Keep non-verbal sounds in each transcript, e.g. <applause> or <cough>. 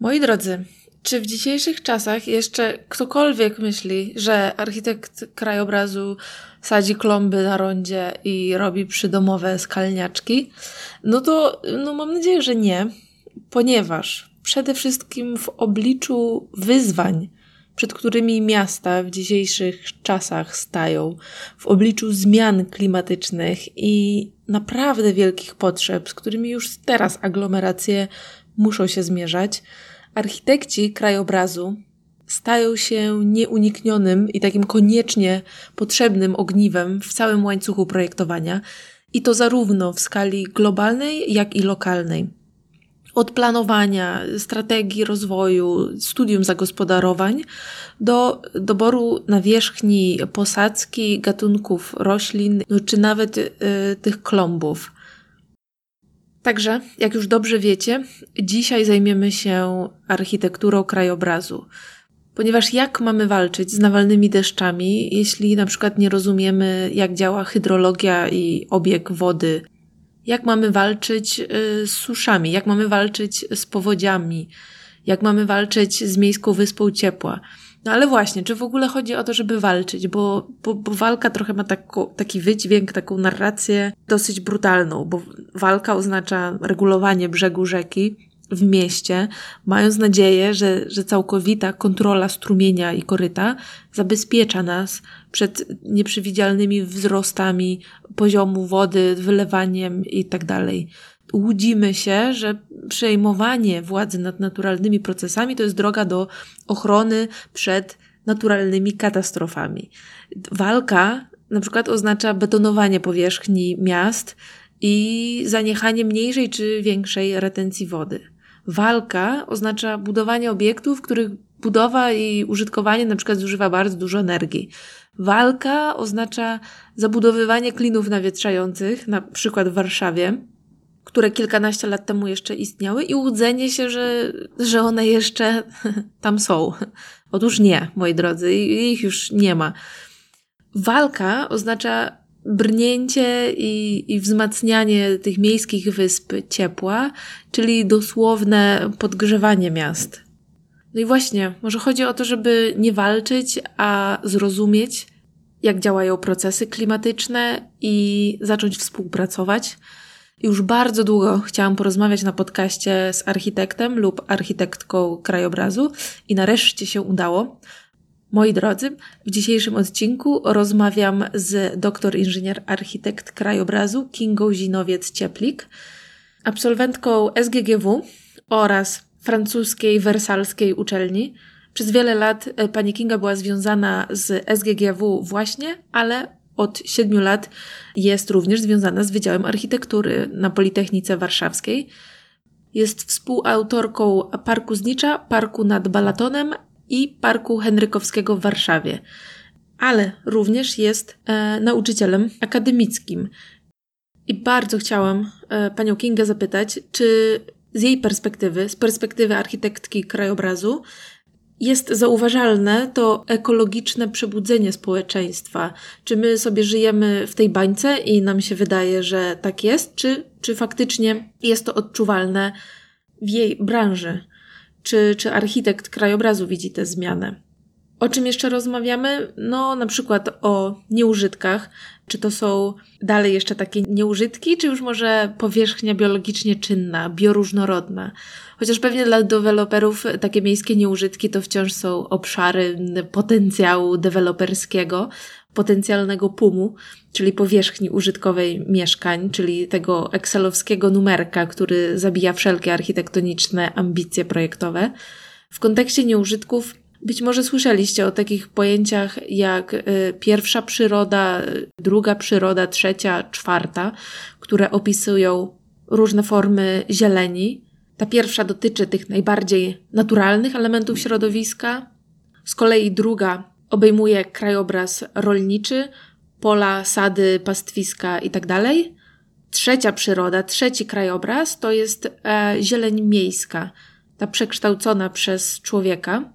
Moi drodzy, czy w dzisiejszych czasach jeszcze ktokolwiek myśli, że architekt krajobrazu sadzi klomby na rondzie i robi przydomowe skalniaczki? No to no mam nadzieję, że nie, ponieważ przede wszystkim w obliczu wyzwań, przed którymi miasta w dzisiejszych czasach stają, w obliczu zmian klimatycznych i naprawdę wielkich potrzeb, z którymi już teraz aglomeracje muszą się zmierzać, architekci krajobrazu stają się nieuniknionym i takim koniecznie potrzebnym ogniwem w całym łańcuchu projektowania, i to zarówno w skali globalnej, jak i lokalnej. Od planowania, strategii rozwoju, studium zagospodarowań do doboru nawierzchni posadzki, gatunków roślin, no, czy nawet y, tych klombów. Także, jak już dobrze wiecie, dzisiaj zajmiemy się architekturą krajobrazu. Ponieważ jak mamy walczyć z nawalnymi deszczami, jeśli na przykład nie rozumiemy, jak działa hydrologia i obieg wody? Jak mamy walczyć y, z suszami? Jak mamy walczyć z powodziami? Jak mamy walczyć z miejską wyspą ciepła? No ale właśnie, czy w ogóle chodzi o to, żeby walczyć? Bo, bo, bo walka trochę ma taki wydźwięk, taką narrację dosyć brutalną, bo walka oznacza regulowanie brzegu rzeki w mieście, mając nadzieję, że, że całkowita kontrola strumienia i koryta zabezpiecza nas przed nieprzewidzialnymi wzrostami poziomu wody, wylewaniem itd. Tak łudzimy się, że przejmowanie władzy nad naturalnymi procesami to jest droga do ochrony przed naturalnymi katastrofami. Walka na przykład oznacza betonowanie powierzchni miast i zaniechanie mniejszej czy większej retencji wody. Walka oznacza budowanie obiektów, których budowa i użytkowanie na przykład zużywa bardzo dużo energii. Walka oznacza zabudowywanie klinów nawietrzających, na przykład w Warszawie, które kilkanaście lat temu jeszcze istniały i łudzenie się, że, że one jeszcze <laughs> tam są. Otóż nie, moi drodzy, ich już nie ma. Walka oznacza brnięcie i, i wzmacnianie tych miejskich wysp ciepła, czyli dosłowne podgrzewanie miast. No i właśnie, może chodzi o to, żeby nie walczyć, a zrozumieć, jak działają procesy klimatyczne i zacząć współpracować już bardzo długo chciałam porozmawiać na podcaście z architektem lub architektką krajobrazu i nareszcie się udało. Moi drodzy, w dzisiejszym odcinku rozmawiam z doktor inżynier architekt krajobrazu Kingą Zinowiec-Cieplik, absolwentką SGGW oraz francuskiej wersalskiej uczelni. Przez wiele lat e, pani Kinga była związana z SGGW właśnie, ale od siedmiu lat jest również związana z Wydziałem Architektury na Politechnice Warszawskiej. Jest współautorką Parku Znicza, Parku nad Balatonem i Parku Henrykowskiego w Warszawie, ale również jest e, nauczycielem akademickim. I bardzo chciałam e, panią Kingę zapytać, czy z jej perspektywy, z perspektywy architektki krajobrazu, jest zauważalne to ekologiczne przebudzenie społeczeństwa. Czy my sobie żyjemy w tej bańce i nam się wydaje, że tak jest, czy, czy faktycznie jest to odczuwalne w jej branży? Czy, czy architekt krajobrazu widzi tę zmianę? O czym jeszcze rozmawiamy? No, na przykład o nieużytkach. Czy to są dalej jeszcze takie nieużytki, czy już może powierzchnia biologicznie czynna, bioróżnorodna? Chociaż pewnie dla deweloperów takie miejskie nieużytki to wciąż są obszary potencjału deweloperskiego, potencjalnego pumu, czyli powierzchni użytkowej mieszkań, czyli tego excelowskiego numerka, który zabija wszelkie architektoniczne ambicje projektowe. W kontekście nieużytków być może słyszeliście o takich pojęciach jak y, pierwsza przyroda, druga przyroda, trzecia, czwarta, które opisują różne formy zieleni. Ta pierwsza dotyczy tych najbardziej naturalnych elementów środowiska. Z kolei druga obejmuje krajobraz rolniczy, pola, sady, pastwiska itd. Tak Trzecia przyroda, trzeci krajobraz to jest e, zieleń miejska, ta przekształcona przez człowieka.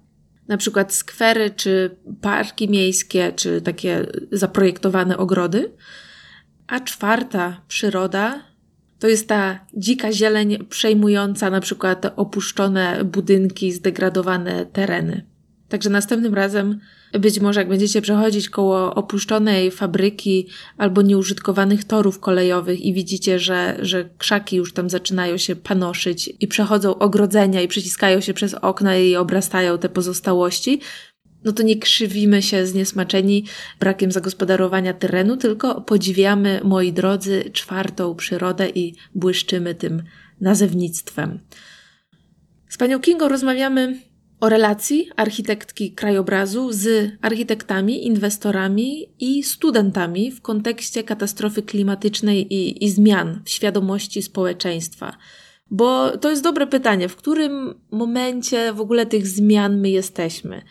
na przykład skwery, czy parki miejskie, czy takie zaprojektowane ogrody. A czwarta przyroda to jest ta dzika zieleń przejmująca na przykład opuszczone budynki, zdegradowane tereny. Także następnym razem, być może jak będziecie przechodzić koło opuszczonej fabryki albo nieużytkowanych torów kolejowych i widzicie, że, że krzaki już tam zaczynają się panoszyć i przechodzą ogrodzenia i przyciskają się przez okna i obrastają te pozostałości, no to nie krzywimy się zniesmaczeni brakiem zagospodarowania terenu, tylko podziwiamy, moi drodzy, czwartą przyrodę i błyszczymy tym nazewnictwem. Z panią Kingo rozmawiamy o relacji architektki krajobrazu z architektami, inwestorami i studentami w kontekście katastrofy klimatycznej i, i zmian w świadomości społeczeństwa. Bo to jest dobre pytanie, w którym momencie w ogóle tych zmian my jesteśmy?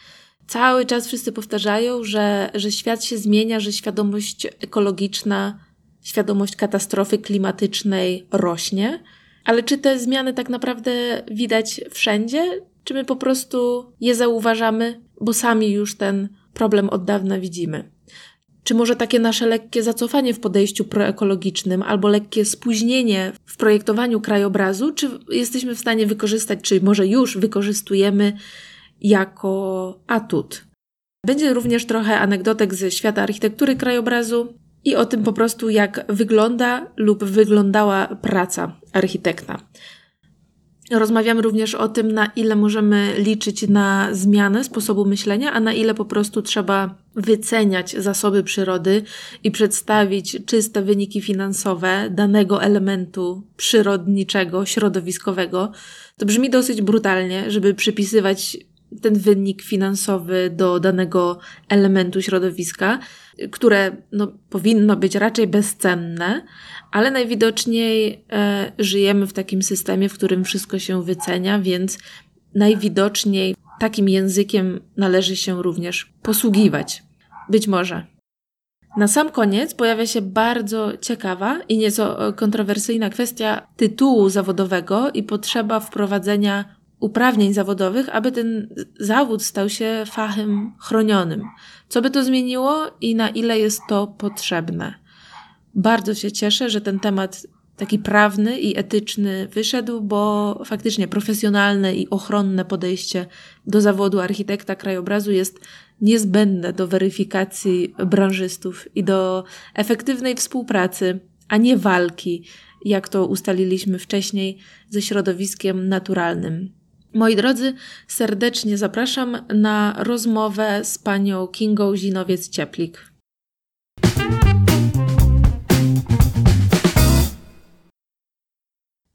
Cały czas wszyscy powtarzają, że, że świat się zmienia, że świadomość ekologiczna, świadomość katastrofy klimatycznej rośnie. Ale czy te zmiany tak naprawdę widać wszędzie? Czy my po prostu je zauważamy, bo sami już ten problem od dawna widzimy? Czy może takie nasze lekkie zacofanie w podejściu proekologicznym albo lekkie spóźnienie w projektowaniu krajobrazu, czy jesteśmy w stanie wykorzystać, czy może już wykorzystujemy jako atut? Będzie również trochę anegdotek ze świata architektury krajobrazu i o tym po prostu, jak wygląda lub wyglądała praca architekta. Rozmawiamy również o tym, na ile możemy liczyć na zmianę sposobu myślenia, a na ile po prostu trzeba wyceniać zasoby przyrody i przedstawić czyste wyniki finansowe danego elementu przyrodniczego, środowiskowego. To brzmi dosyć brutalnie, żeby przypisywać ten wynik finansowy do danego elementu środowiska, które no, powinno być raczej bezcenne, ale najwidoczniej e, żyjemy w takim systemie, w którym wszystko się wycenia, więc najwidoczniej takim językiem należy się również posługiwać. Być może. Na sam koniec pojawia się bardzo ciekawa i nieco kontrowersyjna kwestia tytułu zawodowego i potrzeba wprowadzenia uprawnień zawodowych, aby ten zawód stał się fachem chronionym. Co by to zmieniło i na ile jest to potrzebne? Bardzo się cieszę, że ten temat taki prawny i etyczny wyszedł, bo faktycznie profesjonalne i ochronne podejście do zawodu architekta krajobrazu jest niezbędne do weryfikacji branżystów i do efektywnej współpracy, a nie walki, jak to ustaliliśmy wcześniej, ze środowiskiem naturalnym. Moi drodzy, serdecznie zapraszam na rozmowę z panią Kingą Zinowiec-Cieplik.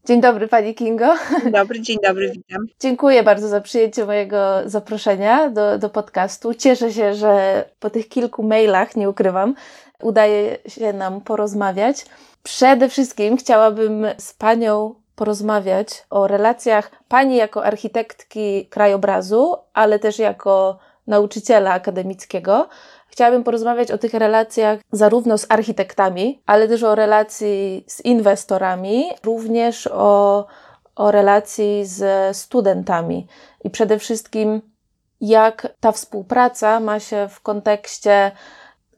Dzień dobry Pani Kingo. Dzień dobry, dzień dobry, witam. Dziękuję bardzo za przyjęcie mojego zaproszenia do, do podcastu. Cieszę się, że po tych kilku mailach, nie ukrywam, udaje się nam porozmawiać. Przede wszystkim chciałabym z Panią porozmawiać o relacjach Pani jako architektki krajobrazu, ale też jako nauczyciela akademickiego. Chciałabym porozmawiać o tych relacjach zarówno z architektami, ale też o relacji z inwestorami, również o, o relacji z studentami i przede wszystkim jak ta współpraca ma się w kontekście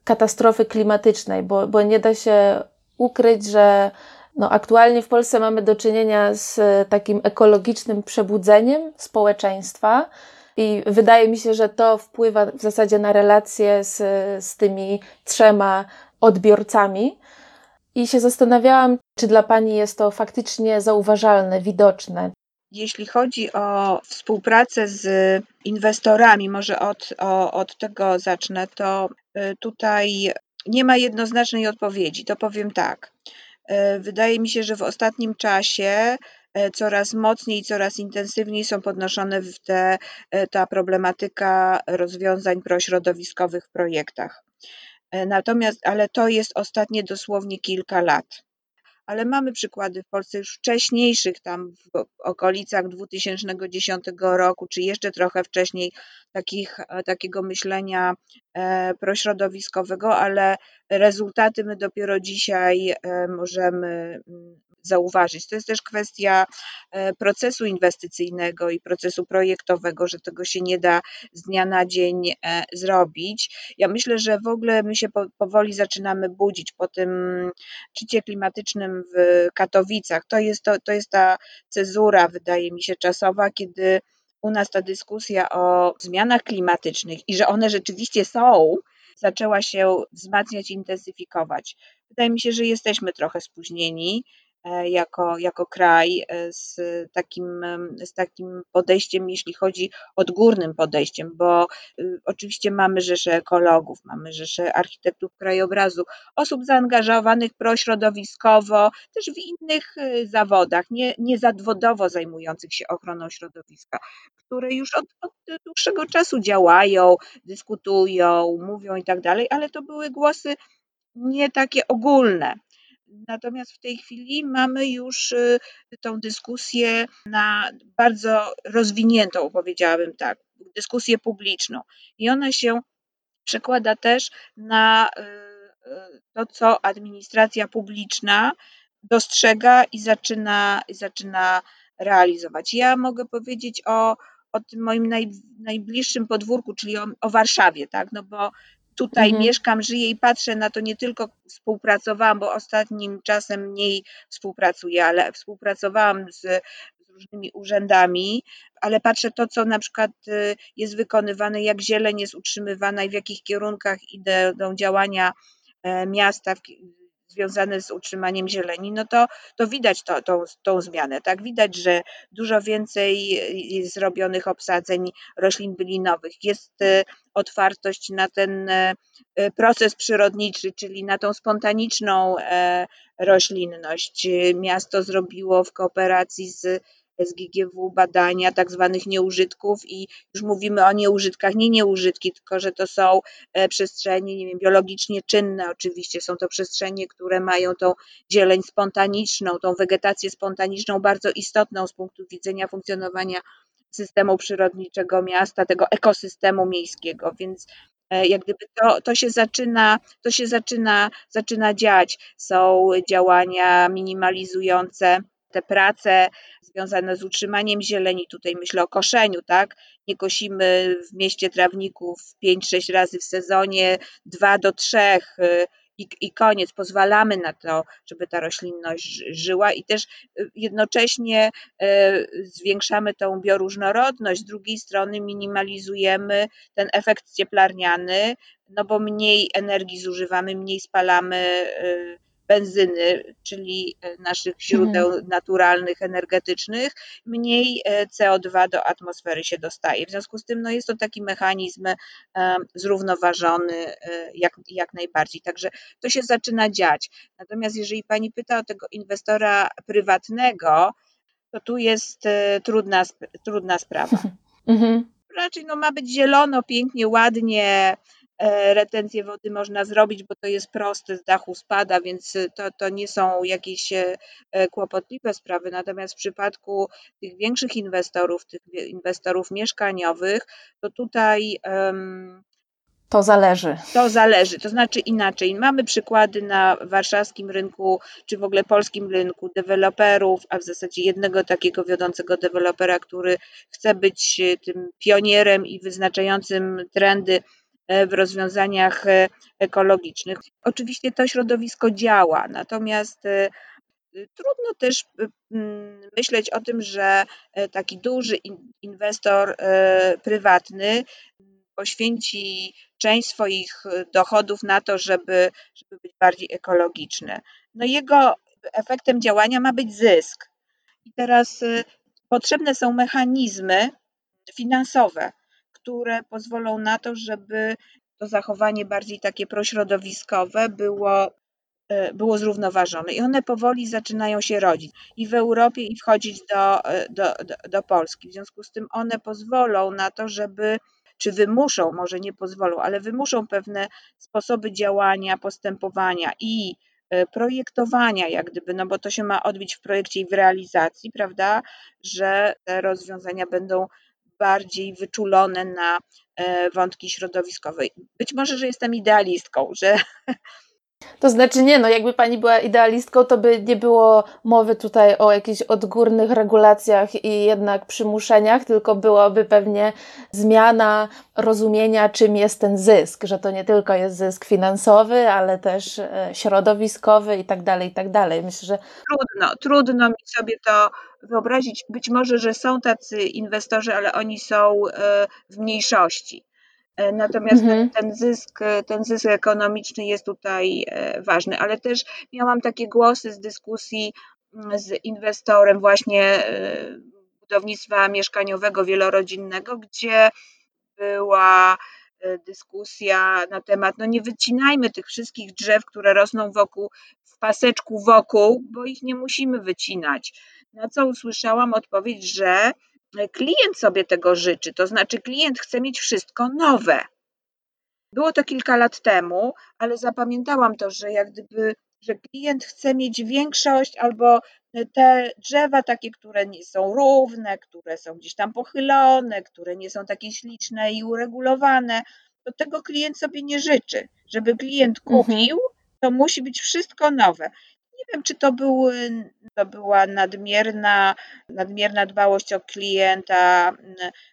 katastrofy klimatycznej, bo, bo nie da się ukryć, że no, aktualnie w Polsce mamy do czynienia z takim ekologicznym przebudzeniem społeczeństwa. I wydaje mi się, że to wpływa w zasadzie na relacje z, z tymi trzema odbiorcami. I się zastanawiałam, czy dla Pani jest to faktycznie zauważalne, widoczne. Jeśli chodzi o współpracę z inwestorami, może od, o, od tego zacznę, to y, tutaj nie ma jednoznacznej odpowiedzi. To powiem tak. Y, wydaje mi się, że w ostatnim czasie E, coraz mocniej, coraz intensywniej są podnoszone w te, e, ta problematyka rozwiązań prośrodowiskowych w projektach. E, natomiast, ale to jest ostatnie dosłownie kilka lat. Ale mamy przykłady w Polsce już wcześniejszych, tam w okolicach 2010 roku, czy jeszcze trochę wcześniej, takich, takiego myślenia prośrodowiskowego, ale rezultaty my dopiero dzisiaj możemy zauważyć. To jest też kwestia e, procesu inwestycyjnego i procesu projektowego, że tego się nie da z dnia na dzień e, zrobić. Ja myślę, że w ogóle my się powoli zaczynamy budzić po tym szczycie klimatycznym w Katowicach. To jest, to, to jest ta cezura, wydaje mi się, czasowa, kiedy u nas ta dyskusja o zmianach klimatycznych i że one rzeczywiście są, zaczęła się wzmacniać, intensyfikować. Wydaje mi się, że jesteśmy trochę spóźnieni jako, jako kraj e, z takim, z takim podejściem, jeśli chodzi odgórnym podejściem, bo y, oczywiście mamy rzesze ekologów, mamy rzesze architektów krajobrazu, osób zaangażowanych prośrodowiskowo, też w innych y, zawodach, nie, nie zadwodowo zajmujących się ochroną środowiska, które już od, od dłuższego czasu działają, dyskutują, mówią i tak dalej, ale to były głosy nie takie ogólne. Natomiast w tej chwili mamy już y, tą dyskusję na bardzo rozwiniętą, powiedziałabym tak, dyskusję publiczną. I ona się przekłada też na y, y, to, co administracja publiczna dostrzega i zaczyna, i zaczyna realizować. Ja mogę powiedzieć o, o tym moim naj, najbliższym podwórku, czyli o, o Warszawie, tak? No bo tutaj mhm. mieszkam, żyję i patrzę na to nie tylko współpracowałam, bo ostatnim czasem mniej współpracuję, ale współpracowałam z, różnymi urzędami, ale patrzę to, co na przykład y, jest wykonywane, jak zieleń jest utrzymywana i w jakich kierunkach idą działania e, miasta, związane z utrzymaniem zieleni, no to, to widać to, tą, tą zmianę. Tak, widać, że dużo więcej jest zrobionych obsadzeń roślin bylinowych. Jest e, otwartość na ten proces przyrodniczy, czyli na tą spontaniczną e, roślinność. Miasto zrobiło w kooperacji z SGGW badania tak zwanych nieużytków i już mówimy o nieużytkach, nie nieużytki, tylko że to są e, przestrzenie nie wiem, biologicznie czynne oczywiście, są to przestrzenie, które mają tą zieleń spontaniczną, tą wegetację spontaniczną bardzo istotną z punktu widzenia funkcjonowania systemu przyrodniczego miasta, tego ekosystemu miejskiego, więc e, jak gdyby to, to się zaczyna, to się zaczyna, zaczyna dziać. Są działania minimalizujące te prace związane z utrzymaniem zieleni, tutaj myślę o koszeniu, tak? Nie kosimy w mieście trawników 5-6 razy w sezonie, 2 do 3 y, i, i koniec. Pozwalamy na to, żeby ta roślinność żyła i też y, jednocześnie y, zwiększamy tą bioróżnorodność, z drugiej strony minimalizujemy ten efekt cieplarniany, no bo mniej energii zużywamy, mniej spalamy benzyny, czyli e, naszych źródeł mhm. naturalnych, energetycznych, mniej e, CO2 do atmosfery się dostaje. W związku z tym no jest to taki mechanizm e, zrównoważony jak, jak najbardziej. Także to się zaczyna dziać. Natomiast jeżeli Pani pyta o tego inwestora prywatnego, to tu jest trudna, trudna sprawa. <laughs> Mhm. Raczej no, ma być zielono, pięknie, ładnie, retencję wody można zrobić, bo to jest proste, z dachu spada, więc to, to nie są jakieś e, e, kłopotliwe sprawy. Natomiast w przypadku tych większych inwestorów, tych inwestorów mieszkaniowych, to tutaj. Um, to zależy. To zależy, to znaczy inaczej. Mamy przykłady na warszawskim rynku, czy w ogóle polskim rynku deweloperów, a w zasadzie jednego takiego wiodącego dewelopera, który chce być tym pionierem i wyznaczającym trendy E, w rozwiązaniach e, ekologicznych. Oczywiście to środowisko działa, natomiast e, trudno też myśleć o tym, że taki duży inwestor prywatny poświęci część swoich dochodów na to, żeby, żeby być bardziej ekologiczny. No jego efektem działania ma być zysk. I teraz potrzebne są mechanizmy finansowe, które pozwolą na to, żeby to zachowanie bardziej takie prośrodowiskowe było, e, było zrównoważone. I one powoli zaczynają się rodzić i w Europie, i wchodzić do, e, do, do, do Polski. W związku z tym one pozwolą na to, żeby czy wymuszą, może nie pozwolą, ale wymuszą pewne sposoby działania, postępowania i e, projektowania, jak gdyby, no bo to się ma odbić w projekcie i w realizacji, prawda, że te rozwiązania będą bardziej wyczulone na e, wątki środowiskowe. Być może, że jestem idealistką, że, <laughs> To znaczy nie, no jakby pani była idealistką, to by nie było mowy tutaj o jakichś odgórnych regulacjach i jednak przymuszeniach, tylko byłaby pewnie zmiana rozumienia, czym jest ten zysk, że to nie tylko jest zysk finansowy, ale też e, środowiskowy i tak dalej, i tak dalej. Myślę, że trudno, trudno mi sobie to wyobrazić. Być może, że są tacy inwestorzy, ale oni są e, w mniejszości. E, natomiast Mhm. ten, zysk, ten zysk ekonomiczny jest tutaj e, ważny, ale też miałam takie głosy z dyskusji mm, z inwestorem właśnie e, budownictwa mieszkaniowego wielorodzinnego, gdzie była dyskusja na temat, no nie wycinajmy tych wszystkich drzew, które rosną wokół, w paseczku wokół, bo ich nie musimy wycinać. Na co usłyszałam odpowiedź, że klient sobie tego życzy, to znaczy klient chce mieć wszystko nowe. Było to kilka lat temu, ale zapamiętałam to, że jak gdyby, że klient chce mieć większość albo te drzewa takie, które nie są równe, które są gdzieś tam pochylone, które nie są takie śliczne i uregulowane, to tego klient sobie nie życzy. Żeby klient Mhm. kupił, to musi być wszystko nowe. Nie wiem, czy to, był, to była nadmierna, nadmierna dbałość o klienta.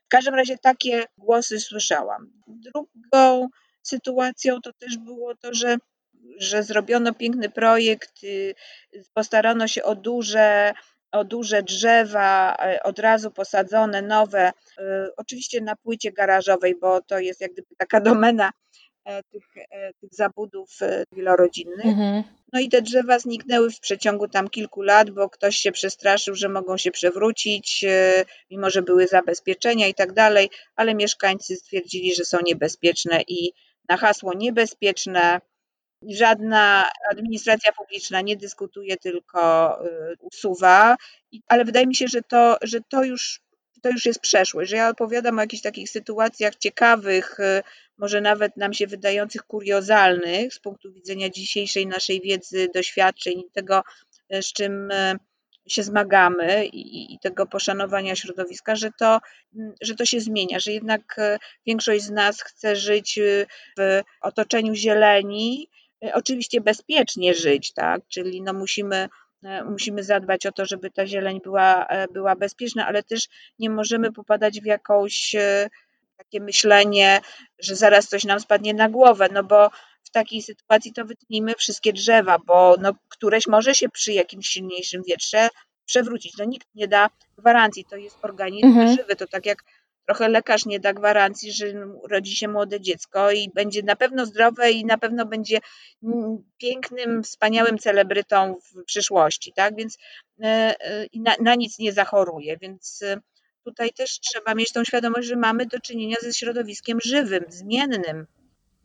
W każdym razie takie głosy słyszałam. Drugą sytuacją to też było to, że, że zrobiono piękny projekt, y, postarano się o duże, o duże drzewa, e, od razu posadzone, nowe, y, oczywiście na płycie garażowej, bo to jest jak gdyby taka domena e, tych, e, tych zabudów wielorodzinnych. Mhm. No i te drzewa zniknęły w przeciągu tam kilku lat, bo ktoś się przestraszył, że mogą się przewrócić, mimo że były zabezpieczenia i tak dalej, ale mieszkańcy stwierdzili, że są niebezpieczne i na hasło niebezpieczne żadna administracja publiczna nie dyskutuje, tylko y, usuwa, ale wydaje mi się, że to, że to już to już jest przeszłość, że ja opowiadam o jakichś takich sytuacjach ciekawych, y, może nawet nam się wydających kuriozalnych z punktu widzenia dzisiejszej naszej wiedzy, doświadczeń i tego, y, z czym się zmagamy i, tego poszanowania środowiska, że to, że to się zmienia, że jednak e, większość z nas chce żyć e, w otoczeniu zieleni, e, oczywiście bezpiecznie żyć, tak? Czyli no musimy, musimy zadbać o to, żeby ta zieleń była, była bezpieczna, ale też nie możemy popadać w jakąś takie myślenie, że zaraz coś nam spadnie na głowę, no bo w takiej sytuacji to wytnijmy wszystkie drzewa, bo no, któreś może się przy jakimś silniejszym wietrze przewrócić. No nikt nie da gwarancji, to jest organizm Mhm. żywy, to tak jak trochę lekarz nie da gwarancji, że rodzi się młode dziecko i będzie na pewno zdrowe i na pewno będzie pięknym, wspaniałym celebrytą w przyszłości, tak? Więc e, e, na, na nic nie zachoruje, więc e, tutaj też trzeba mieć tą świadomość, że mamy do czynienia ze środowiskiem żywym, zmiennym.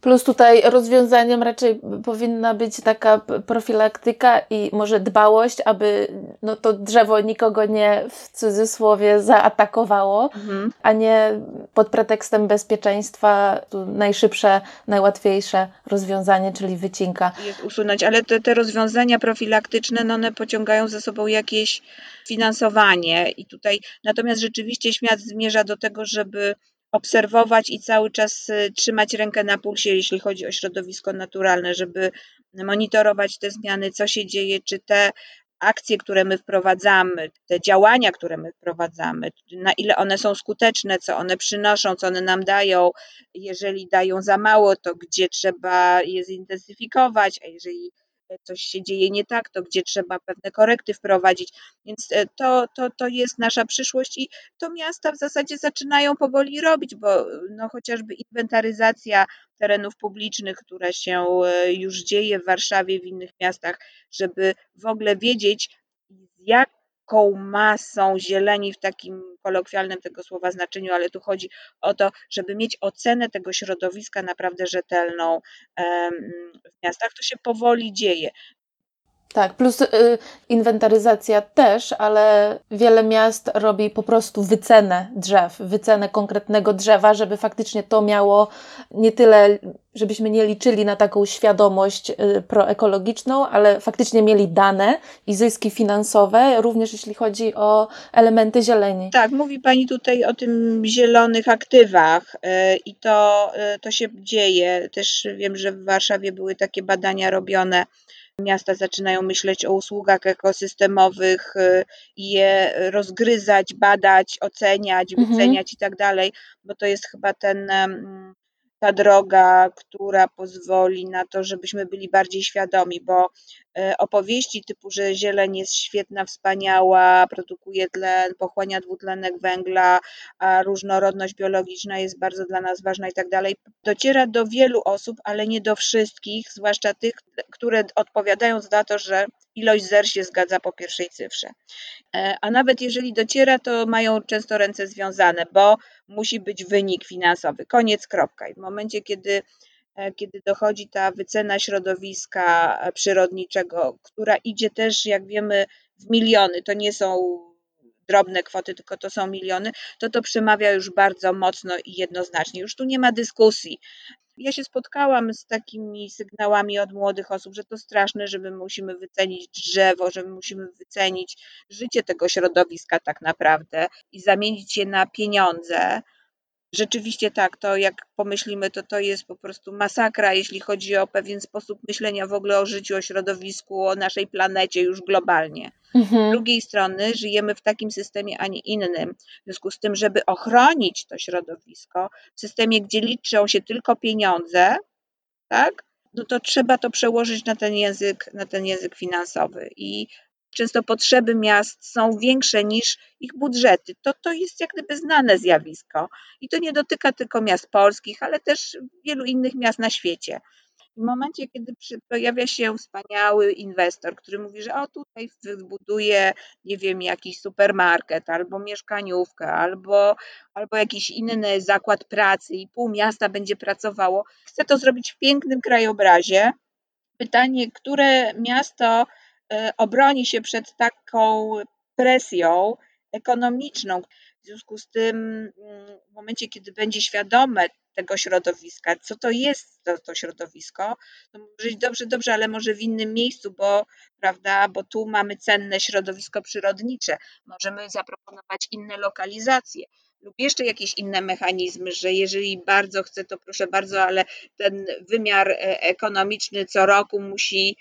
Plus tutaj rozwiązaniem raczej powinna być taka profilaktyka i może dbałość, aby no, to drzewo nikogo nie w cudzysłowie zaatakowało, mhm. a nie pod pretekstem bezpieczeństwa najszybsze, najłatwiejsze rozwiązanie, czyli wycinka. Jest usunąć, ale te, te rozwiązania profilaktyczne, no one pociągają ze sobą jakieś finansowanie i tutaj natomiast rzeczywiście świat zmierza do tego, żeby obserwować i cały czas y, trzymać rękę na pulsie, jeśli chodzi o środowisko naturalne, żeby monitorować te zmiany, co się dzieje, czy te akcje, które my wprowadzamy, te działania, które my wprowadzamy, na ile one są skuteczne, co one przynoszą, co one nam dają. Jeżeli dają za mało, to gdzie trzeba je zintensyfikować, a jeżeli coś się dzieje nie tak, to gdzie trzeba pewne korekty wprowadzić. Więc e, to, to, to jest nasza przyszłość i to miasta w zasadzie zaczynają powoli robić, bo no, chociażby inwentaryzacja terenów publicznych, która się e, już dzieje w Warszawie, w innych miastach, żeby w ogóle wiedzieć, jak masą zieleni w takim kolokwialnym tego słowa znaczeniu, ale tu chodzi o to, żeby mieć ocenę tego środowiska naprawdę rzetelną w miastach. To się powoli dzieje. Tak, plus y, inwentaryzacja też, ale wiele miast robi po prostu wycenę drzew, wycenę konkretnego drzewa, żeby faktycznie to miało nie tyle, żebyśmy nie liczyli na taką świadomość y, proekologiczną, ale faktycznie mieli dane i zyski finansowe, również jeśli chodzi o elementy zieleni. Tak, mówi Pani tutaj o tym zielonych aktywach y, i to, y, to się dzieje. Też wiem, że w Warszawie były takie badania robione Miasta zaczynają myśleć o usługach ekosystemowych y, i je rozgryzać, badać, oceniać, mhm. wyceniać i tak dalej, bo to jest chyba ten ta droga, która pozwoli na to, żebyśmy byli bardziej świadomi, bo e, opowieści typu, że zieleń jest świetna, wspaniała, produkuje tlen, pochłania dwutlenek węgla, a różnorodność biologiczna jest bardzo dla nas ważna i tak dalej, dociera do wielu osób, ale nie do wszystkich, zwłaszcza tych, które odpowiadają za to, że ilość zer się zgadza po pierwszej cyfrze. E, a nawet jeżeli dociera, to mają często ręce związane, bo musi być wynik finansowy. Koniec, kropka. I w momencie, kiedy, e, kiedy dochodzi ta wycena środowiska e, przyrodniczego, która idzie też, jak wiemy, w miliony, to nie są drobne kwoty, tylko to są miliony, to to przemawia już bardzo mocno i jednoznacznie. Już tu nie ma dyskusji. Ja się spotkałam z takimi sygnałami od młodych osób, że to straszne, że my musimy wycenić drzewo, że my musimy wycenić życie tego środowiska tak naprawdę i zamienić je na pieniądze. Rzeczywiście tak, to jak pomyślimy, to to jest po prostu masakra, jeśli chodzi o pewien sposób myślenia w ogóle o życiu, o środowisku, o naszej planecie już globalnie. Mhm. Z drugiej strony żyjemy w takim systemie, a nie innym. W związku z tym, żeby ochronić to środowisko, w systemie, gdzie liczą się tylko pieniądze, tak? No to trzeba to przełożyć na ten język, na ten język finansowy. I często potrzeby miast są większe niż ich budżety. To, to jest jak gdyby znane zjawisko i to nie dotyka tylko miast polskich, ale też wielu innych miast na świecie. W momencie, kiedy pojawia się wspaniały inwestor, który mówi, że o tutaj wybuduje, nie wiem, jakiś supermarket, albo mieszkaniówkę, albo, albo jakiś inny zakład pracy i pół miasta będzie pracowało, chce to zrobić w pięknym krajobrazie. Pytanie, które miasto obroni się przed taką presją ekonomiczną. W związku z tym, mm, w momencie, kiedy będzie świadome tego środowiska, co to jest to, to środowisko, to może dobrze, dobrze, ale może w innym miejscu, bo, prawda, bo tu mamy cenne środowisko przyrodnicze, możemy zaproponować inne lokalizacje lub jeszcze jakieś inne mechanizmy, że jeżeli bardzo chcę, to proszę bardzo, ale ten wymiar e, ekonomiczny co roku musi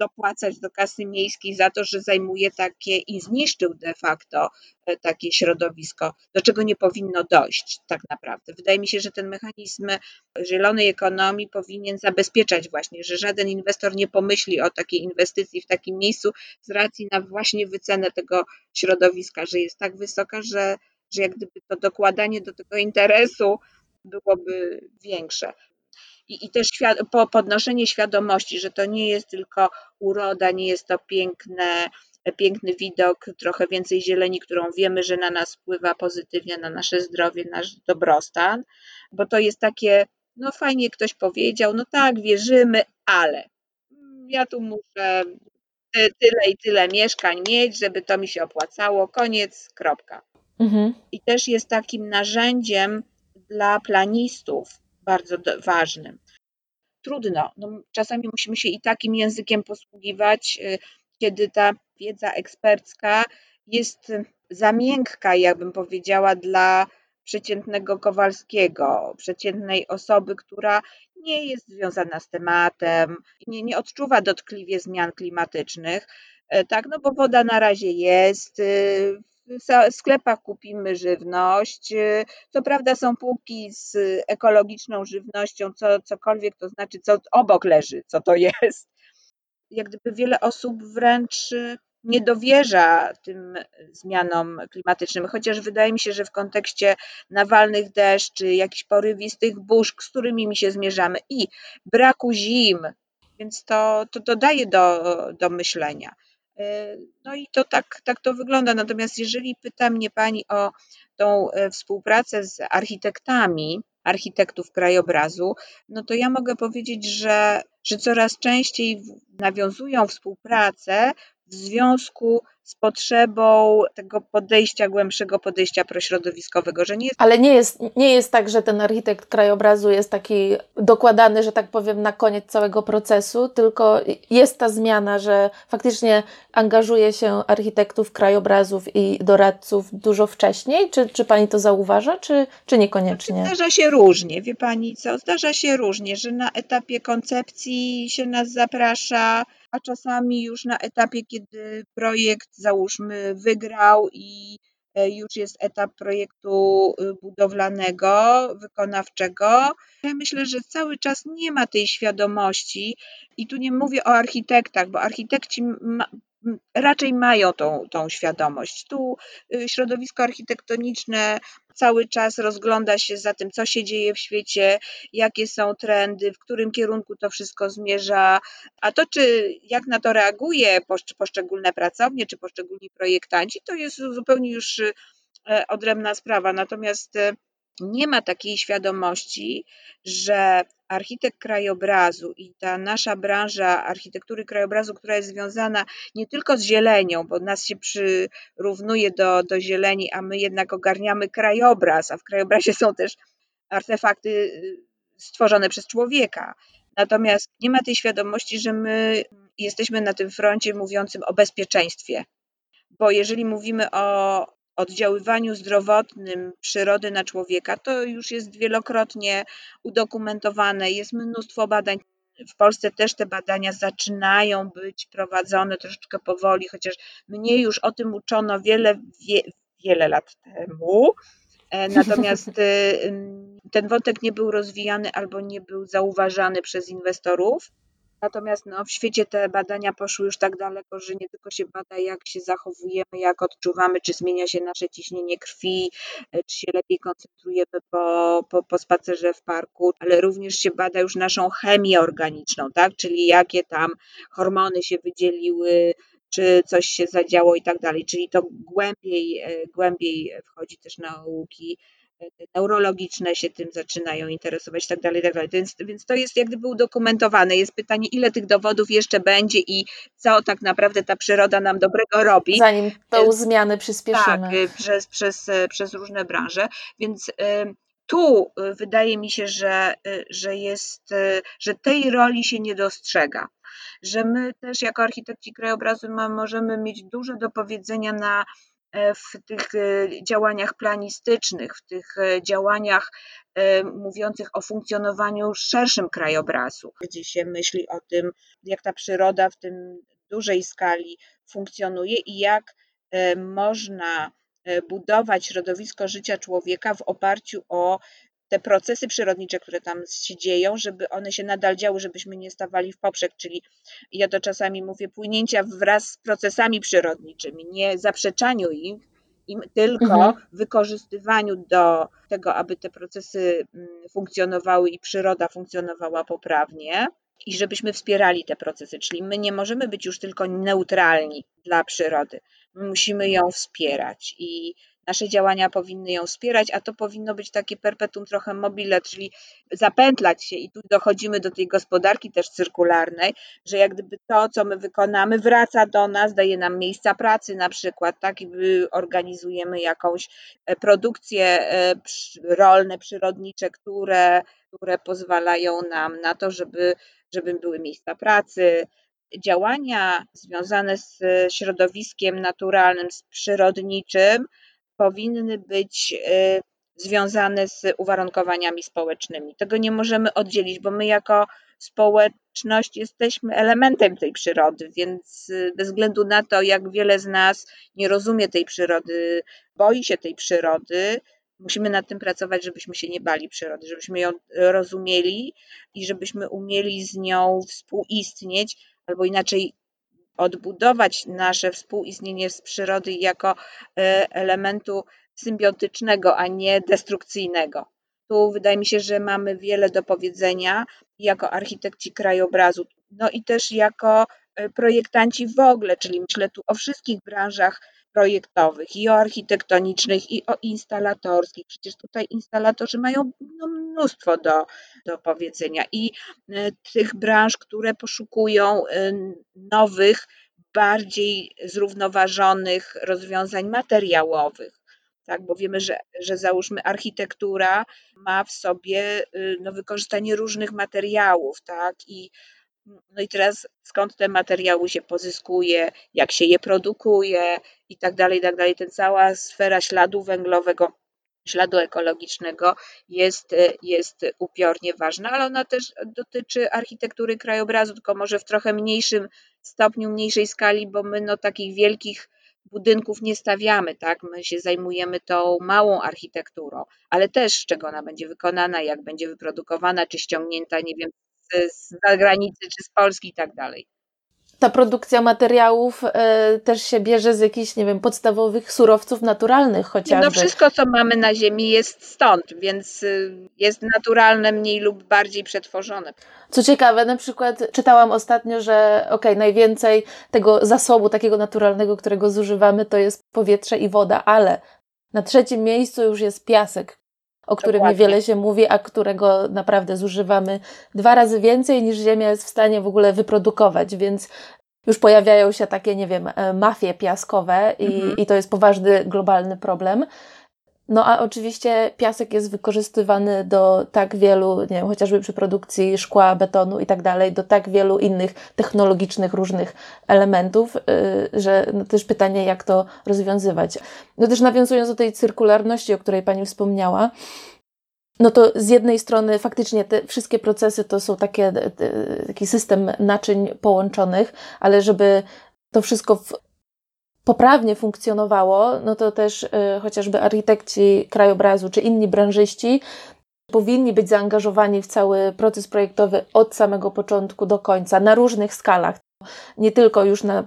dopłacać do kasy miejskiej za to, że zajmuje takie i zniszczył de facto y, takie środowisko, do czego nie powinno dojść tak naprawdę. Wydaje mi się, że ten mechanizm zielonej ekonomii powinien zabezpieczać właśnie, że żaden inwestor nie pomyśli o takiej inwestycji w takim miejscu z racji na właśnie wycenę tego środowiska, że jest tak wysoka, że, że jak gdyby to dokładanie do tego interesu byłoby większe i, i też po podnoszenie świadomości, że to nie jest tylko uroda, nie jest to piękne, piękny widok, trochę więcej zieleni, którą wiemy, że na nas wpływa pozytywnie, na nasze zdrowie, nasz dobrostan, bo to jest takie, no fajnie ktoś powiedział, no tak, wierzymy, ale ja tu muszę tyle i tyle mieszkań mieć, żeby to mi się opłacało, koniec, kropka. Mhm. I też jest takim narzędziem dla planistów, bardzo ważnym. Trudno, no, czasami musimy się i takim językiem posługiwać, y, kiedy ta wiedza ekspercka jest za miękka, jakbym powiedziała, dla przeciętnego Kowalskiego, przeciętnej osoby, która nie jest związana z tematem, nie, nie odczuwa dotkliwie zmian klimatycznych, e, tak, no bo woda na razie jest, y, w sklepach kupimy żywność. Co prawda są półki z ekologiczną żywnością, co, cokolwiek to znaczy, co obok leży, co to jest. Jak gdyby wiele osób wręcz nie dowierza tym zmianom klimatycznym, chociaż wydaje mi się, że w kontekście nawalnych deszczy, jakichś porywistych burz, z którymi mi się zmierzamy i braku zim, więc to, to, to daje do, do myślenia. E, no i to tak, tak to wygląda. Natomiast jeżeli pyta mnie Pani o tą e, współpracę z architektami, architektów krajobrazu, no to ja mogę powiedzieć, że, że coraz częściej nawiązują współpracę w związku z potrzebą tego podejścia, głębszego podejścia prośrodowiskowego, że nie jest... Ale nie jest, nie jest tak, że ten architekt krajobrazu jest taki dokładany, że tak powiem, na koniec całego procesu, tylko jest ta zmiana, że faktycznie angażuje się architektów krajobrazów i doradców dużo wcześniej. Czy, czy Pani to zauważa, czy, czy niekoniecznie? Zdarza się różnie, wie Pani co? Zdarza się różnie, że na etapie koncepcji się nas zaprasza, a czasami już na etapie, kiedy projekt załóżmy wygrał i e, już jest etap projektu y, budowlanego, wykonawczego. Ja myślę, że cały czas nie ma tej świadomości i tu nie mówię o architektach, bo architekci raczej mają tą, tą świadomość. Tu y, środowisko architektoniczne cały czas rozgląda się za tym, co się dzieje w świecie, jakie są trendy, w którym kierunku to wszystko zmierza, a to, czy jak na to reaguje poszczególne pracownie, czy poszczególni projektanci, to jest zupełnie już y, odrębna sprawa. Natomiast y, nie ma takiej świadomości, że architekt krajobrazu i ta nasza branża architektury krajobrazu, która jest związana nie tylko z zielenią, bo nas się przyrównuje do, do zieleni, a my jednak ogarniamy krajobraz, a w krajobrazie są też artefakty y, stworzone przez człowieka. Natomiast nie ma tej świadomości, że my jesteśmy na tym froncie mówiącym o bezpieczeństwie. Bo jeżeli mówimy o oddziaływaniu zdrowotnym przyrody na człowieka, to już jest wielokrotnie udokumentowane, jest mnóstwo badań. W Polsce też te badania zaczynają być prowadzone troszeczkę powoli, chociaż mnie już o tym uczono wiele, wie, wiele lat temu. E, natomiast y, <laughs> ten wątek nie był rozwijany albo nie był zauważany przez inwestorów. Natomiast no, w świecie te badania poszły już tak daleko, że nie tylko się bada, jak się zachowujemy, jak odczuwamy, czy zmienia się nasze ciśnienie krwi, e, czy się lepiej koncentrujemy po, po, po spacerze w parku, ale również się bada już naszą chemię organiczną, tak? czyli jakie tam hormony się wydzieliły, czy coś się zadziało i tak dalej. Czyli to głębiej, e, głębiej wchodzi też nauki neurologiczne się tym zaczynają interesować, tak dalej, tak dalej. Więc, więc to jest jak gdyby udokumentowane. Jest pytanie, ile tych dowodów jeszcze będzie i co tak naprawdę ta przyroda nam dobrego robi. Zanim tą zmianę przyspieszymy. Tak, y, przez, przez, y, przez różne branże. Więc y, tu wydaje mi się, że, że jest, że tej roli się nie dostrzega. Że my też jako architekci krajobrazu możemy mieć dużo do powiedzenia na w tych e, działaniach planistycznych, w tych e, działaniach mówiących o funkcjonowaniu szerszym krajobrazu, gdzie się myśli o tym, jak ta przyroda w tym dużej skali funkcjonuje i jak można budować środowisko życia człowieka w oparciu o te procesy przyrodnicze, które tam się dzieją, żeby one się nadal działy, żebyśmy nie stawali w poprzek, czyli ja to czasami mówię, płynięcia wraz z procesami przyrodniczymi, nie zaprzeczaniu im, im tylko mhm. wykorzystywaniu do tego, aby te procesy mm, funkcjonowały i przyroda funkcjonowała poprawnie i żebyśmy wspierali te procesy, czyli my nie możemy być już tylko neutralni dla przyrody, my musimy ją wspierać i nasze działania powinny ją wspierać, a to powinno być takie perpetuum trochę mobile, czyli zapętlać się. I tu dochodzimy do tej gospodarki też cyrkularnej, że jak gdyby to, co my wykonamy, wraca do nas, daje nam miejsca pracy na przykład, tak, i organizujemy jakąś e, produkcje e, rolne, przyrodnicze, które, które pozwalają nam na to, żeby, żeby były miejsca pracy, działania związane z środowiskiem naturalnym, z przyrodniczym, powinny być y, związane z uwarunkowaniami społecznymi. Tego nie możemy oddzielić, bo my jako społeczność jesteśmy elementem tej przyrody, więc y, bez względu na to, jak wiele z nas nie rozumie tej przyrody, boi się tej przyrody, musimy nad tym pracować, żebyśmy się nie bali przyrody, żebyśmy ją rozumieli i żebyśmy umieli z nią współistnieć, albo inaczej odbudować nasze współistnienie z przyrody jako e, elementu symbiotycznego, a nie destrukcyjnego. Tu wydaje mi się, że mamy wiele do powiedzenia jako architekci krajobrazu, no i też jako e, projektanci w ogóle, czyli myślę tu o wszystkich branżach projektowych, i o architektonicznych, i o instalatorskich. Przecież tutaj instalatorzy mają no, mnóstwo do, do powiedzenia i e, tych branż, które poszukują e, nowych, bardziej zrównoważonych rozwiązań materiałowych. Tak, bo wiemy, że, że załóżmy architektura ma w sobie y, no, wykorzystanie różnych materiałów, tak, i no i teraz skąd te materiały się pozyskuje, jak się je produkuje i tak dalej, i tak dalej. Ten cała sfera śladu węglowego, śladu ekologicznego jest, jest upiornie ważna, ale ona też dotyczy architektury krajobrazu, tylko może w trochę mniejszym stopniu, mniejszej skali, bo my no takich wielkich budynków nie stawiamy, tak? My się zajmujemy tą małą architekturą, ale też z czego ona będzie wykonana, jak będzie wyprodukowana, czy ściągnięta, nie wiem, z zagranicy czy z Polski i tak dalej. Ta produkcja materiałów y, też się bierze z jakichś, nie wiem, podstawowych surowców naturalnych chociażby. No wszystko, co mamy na Ziemi jest stąd, więc y, jest naturalne, mniej lub bardziej przetworzone. Co ciekawe, na przykład czytałam ostatnio, że ok, najwięcej tego zasobu takiego naturalnego, którego zużywamy, to jest powietrze i woda, ale na trzecim miejscu już jest piasek, o którym Dokładnie. niewiele się mówi, a którego naprawdę zużywamy dwa razy więcej niż Ziemia jest w stanie w ogóle wyprodukować, więc już pojawiają się takie, nie wiem, e, mafie piaskowe i, mhm. i to jest poważny globalny problem. No a oczywiście piasek jest wykorzystywany do tak wielu, nie wiem, chociażby przy produkcji szkła, betonu i tak dalej, do tak wielu innych technologicznych różnych elementów, yy, że no też pytanie, jak to rozwiązywać. No też nawiązując do tej cyrkularności, o której Pani wspomniała, no to z jednej strony faktycznie te wszystkie procesy to są takie, taki system naczyń połączonych, ale żeby to wszystko w poprawnie funkcjonowało, no to też y, chociażby architekci krajobrazu czy inni branżyści powinni być zaangażowani w cały proces projektowy od samego początku do końca, na różnych skalach. Nie tylko już na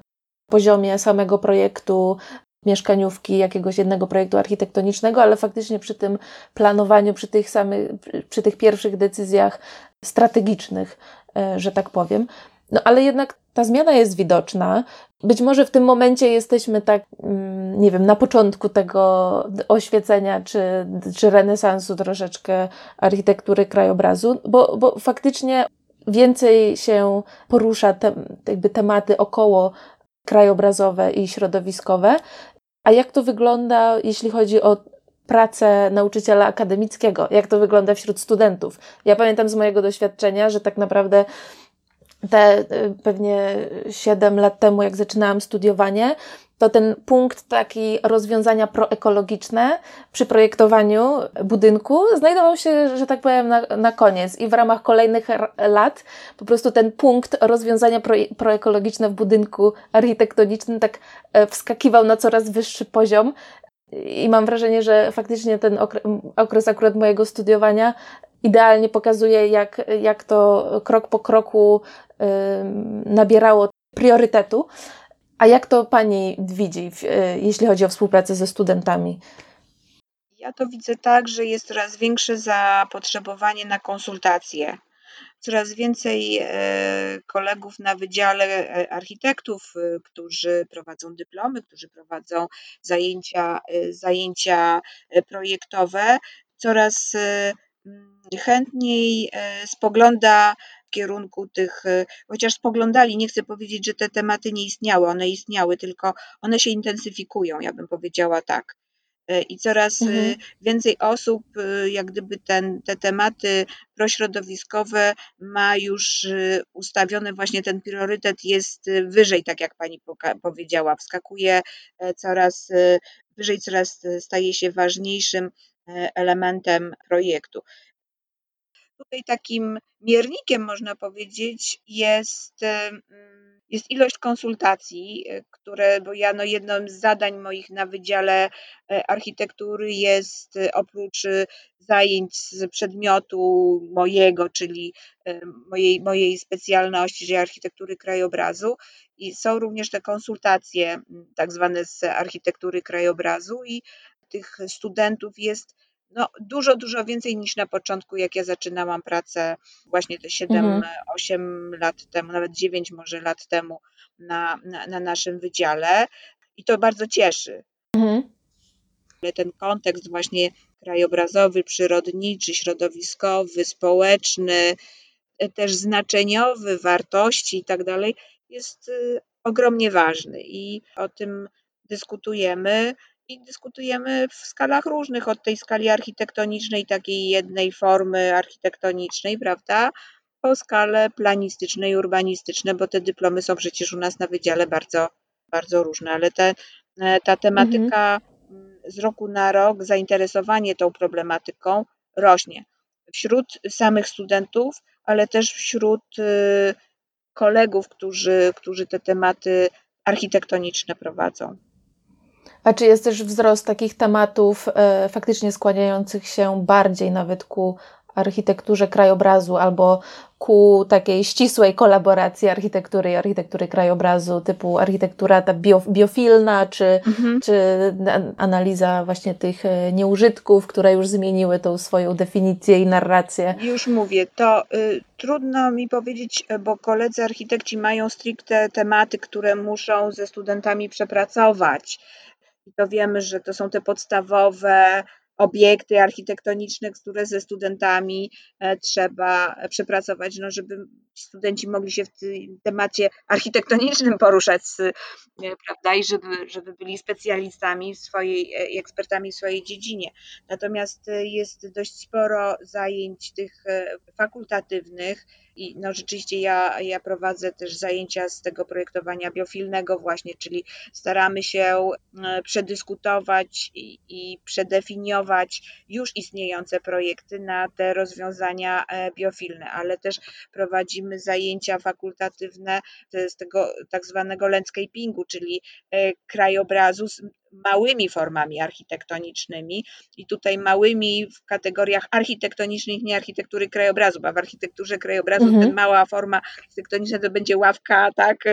poziomie samego projektu mieszkaniówki, jakiegoś jednego projektu architektonicznego, ale faktycznie przy tym planowaniu, przy tych samych, przy tych pierwszych decyzjach strategicznych, y, że tak powiem. No ale jednak ta zmiana jest widoczna. Być może w tym momencie jesteśmy tak, mm, nie wiem, na początku tego oświecenia czy, czy renesansu troszeczkę architektury krajobrazu, bo, bo faktycznie więcej się porusza te, jakby tematy około krajobrazowe i środowiskowe. A jak to wygląda, jeśli chodzi o pracę nauczyciela akademickiego? Jak to wygląda wśród studentów? Ja pamiętam z mojego doświadczenia, że tak naprawdę te y, pewnie 7 lat temu, jak zaczynałam studiowanie, to ten punkt taki rozwiązania proekologiczne przy projektowaniu budynku znajdował się, że tak powiem, na, na koniec. I w ramach kolejnych lat po prostu ten punkt rozwiązania pro, proekologiczne w budynku architektonicznym tak e, wskakiwał na coraz wyższy poziom. I mam wrażenie, że faktycznie ten okres, akurat mojego studiowania idealnie pokazuje, jak, jak to krok po kroku nabierało priorytetu. A jak to Pani widzi, y, jeśli chodzi o współpracę ze studentami? Ja to widzę tak, że jest coraz większe zapotrzebowanie na konsultacje. Coraz więcej e, kolegów na Wydziale e, Architektów, e, którzy prowadzą dyplomy, którzy prowadzą zajęcia, zajęcia projektowe, coraz chętniej spogląda kierunku tych, chociaż spoglądali, nie chcę powiedzieć, że te tematy nie istniały, one istniały, tylko one się intensyfikują, ja bym powiedziała tak. Y, I coraz y, mhm. więcej osób, jak gdyby ten, te tematy prośrodowiskowe ma już ustawione, właśnie ten priorytet jest wyżej, tak jak pani powiedziała, wskakuje e, coraz wyżej, coraz staje się ważniejszym e, elementem projektu. Tutaj takim miernikiem, można powiedzieć, jest, jest ilość konsultacji, e, które, bo ja no jednym z zadań moich na Wydziale e, Architektury jest e, oprócz zajęć z przedmiotu mojego, czyli mojej, mojej specjalności, czyli architektury krajobrazu, i są również te konsultacje, tak zwane z architektury krajobrazu, i tych studentów jest no, dużo, dużo więcej niż na początku, jak ja zaczynałam pracę właśnie te 7, mhm. 8 lat temu, nawet 9 może lat temu na, na, na naszym wydziale. I to bardzo cieszy. Mhm. Ale ten kontekst właśnie krajobrazowy, przyrodniczy, środowiskowy, społeczny, e, też znaczeniowy, wartości i tak dalej, jest y, ogromnie ważny i o tym dyskutujemy i dyskutujemy w skalach różnych, od tej skali architektonicznej, takiej jednej formy architektonicznej, prawda, po skalę planistycznej, urbanistyczne, bo te dyplomy są przecież u nas na wydziale bardzo, bardzo różne, ale te, e, ta tematyka mm, z roku na rok, zainteresowanie tą problematyką rośnie wśród samych studentów, ale też wśród y, kolegów, którzy, którzy te tematy architektoniczne prowadzą. A czy jest też wzrost takich tematów e, faktycznie skłaniających się bardziej nawet ku architekturze krajobrazu albo ku takiej ścisłej kolaboracji architektury i architektury krajobrazu, typu architektura ta bio, biofilna, czy, mhm. czy analiza właśnie tych e, nieużytków, które już zmieniły tą swoją definicję i narrację. Już mówię, to y, trudno mi powiedzieć, e, bo koledzy architekci mają stricte tematy, które muszą ze studentami przepracować. I to wiemy, że to są te podstawowe obiekty architektoniczne, które ze studentami e, trzeba przepracować, no żeby studenci mogli się w tym temacie architektonicznym poruszać, e, prawda, i żeby, żeby byli specjalistami w swojej, e, ekspertami w swojej dziedzinie. Natomiast jest dość sporo zajęć tych fakultatywnych, i no rzeczywiście ja, ja prowadzę też zajęcia z tego projektowania biofilnego właśnie, czyli staramy się e, przedyskutować i, i przedefiniować już istniejące projekty na te rozwiązania e, biofilne, ale też prowadzimy zajęcia fakultatywne z tego tak zwanego landscapingu, czyli e, krajobrazu małymi formami architektonicznymi i tutaj małymi w kategoriach architektonicznych, nie architektury krajobrazu, bo w architekturze krajobrazu mhm. ten mała forma architektoniczna to będzie ławka, tak,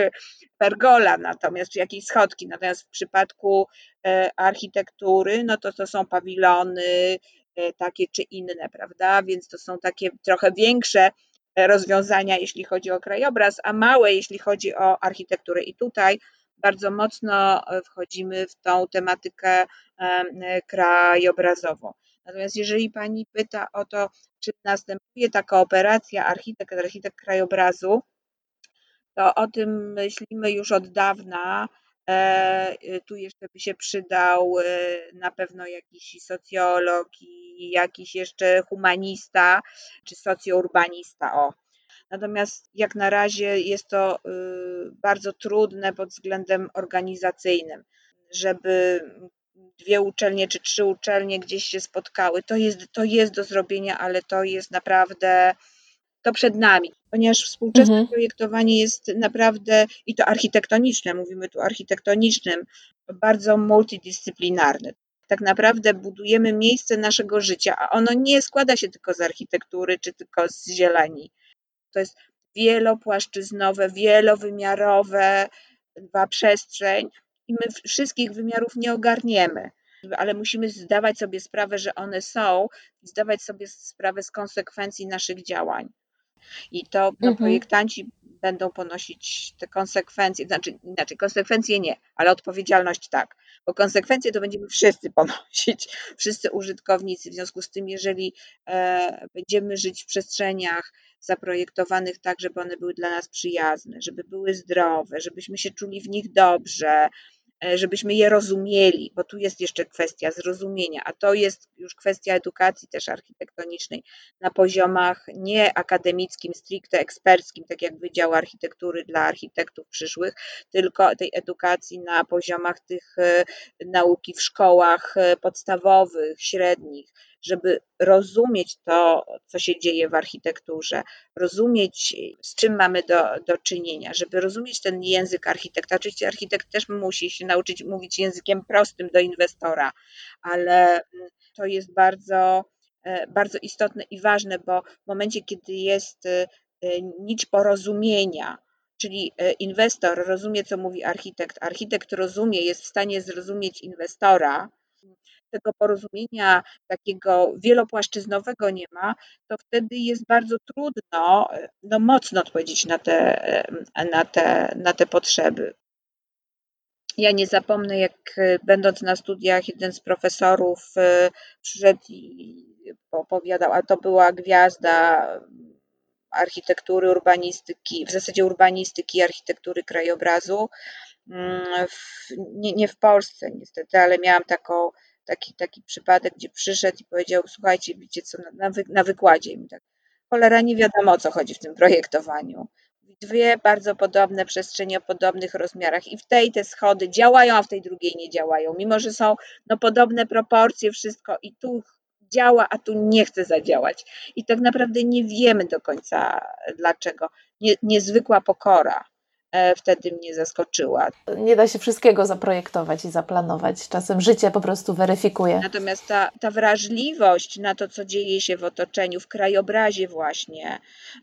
pergola, natomiast czy jakieś schodki, natomiast w przypadku e, architektury, no to to są pawilony, e, takie czy inne, prawda, więc to są takie trochę większe rozwiązania, jeśli chodzi o krajobraz, a małe, jeśli chodzi o architekturę. I tutaj bardzo mocno e, wchodzimy w tą tematykę e, krajobrazową. Natomiast jeżeli Pani pyta o to, czy następuje taka operacja architekt, architekt krajobrazu, to o tym myślimy już od dawna. E, tu jeszcze by się przydał na pewno jakiś socjolog i jakiś jeszcze humanista czy socjourbanista. O, Natomiast jak na razie jest to y, bardzo trudne pod względem organizacyjnym, żeby dwie uczelnie czy trzy uczelnie gdzieś się spotkały. To jest, to jest do zrobienia, ale to jest naprawdę to przed nami, ponieważ współczesne mhm. projektowanie jest naprawdę, i to architektoniczne, mówimy tu architektonicznym, bardzo multidyscyplinarne. Tak naprawdę budujemy miejsce naszego życia, a ono nie składa się tylko z architektury czy tylko z zieleni. To jest wielopłaszczyznowe, wielowymiarowe przestrzeń i my wszystkich wymiarów nie ogarniemy, ale musimy zdawać sobie sprawę, że one są i zdawać sobie sprawę z konsekwencji naszych działań. I to no, mhm. projektanci będą ponosić te konsekwencje, znaczy inaczej, konsekwencje nie, ale odpowiedzialność tak, bo konsekwencje to będziemy wszyscy ponosić, wszyscy użytkownicy. W związku z tym, jeżeli e, będziemy żyć w przestrzeniach zaprojektowanych tak, żeby one były dla nas przyjazne, żeby były zdrowe, żebyśmy się czuli w nich dobrze, E, żebyśmy je rozumieli, bo tu jest jeszcze kwestia zrozumienia, a to jest już kwestia edukacji też architektonicznej na poziomach nie akademickim, stricte eksperckim, tak jak Wydział Architektury dla architektów przyszłych, tylko tej edukacji na poziomach tych e, nauki w szkołach e, podstawowych, średnich, żeby rozumieć to, co się dzieje w architekturze, rozumieć, z czym mamy do, do czynienia, żeby rozumieć ten język architekta. Oczywiście architekt też musi się nauczyć mówić językiem prostym do inwestora, ale mm, to jest bardzo, e, bardzo istotne i ważne, bo w momencie, kiedy jest e, nić porozumienia, czyli e, inwestor rozumie, co mówi architekt, architekt rozumie, jest w stanie zrozumieć inwestora, tego porozumienia takiego wielopłaszczyznowego nie ma, to wtedy jest bardzo trudno no, mocno odpowiedzieć na te, na te, na te potrzeby. ja nie zapomnę, jak e, będąc na studiach, jeden z profesorów e, przyszedł i opowiadał, a to była gwiazda architektury, urbanistyki, w zasadzie urbanistyki architektury krajobrazu. Mm, w, nie, nie w Polsce niestety, ale miałam taką, taki, taki przypadek, gdzie przyszedł i powiedział, słuchajcie, wiecie co, na, na, wy, na wykładzie mi tak, cholera, nie wiadomo o co chodzi w tym projektowaniu dwie bardzo podobne przestrzenie o podobnych rozmiarach i w tej te schody działają, a w tej drugiej nie działają, mimo że są no, podobne proporcje, wszystko i tu działa, a tu nie chce zadziałać. I tak naprawdę nie wiemy do końca dlaczego. Nie, niezwykła pokora wtedy mnie zaskoczyła. Nie da się wszystkiego zaprojektować i zaplanować. Czasem życie po prostu weryfikuje. Natomiast ta, ta wrażliwość na to, co dzieje się w otoczeniu, w krajobrazie właśnie,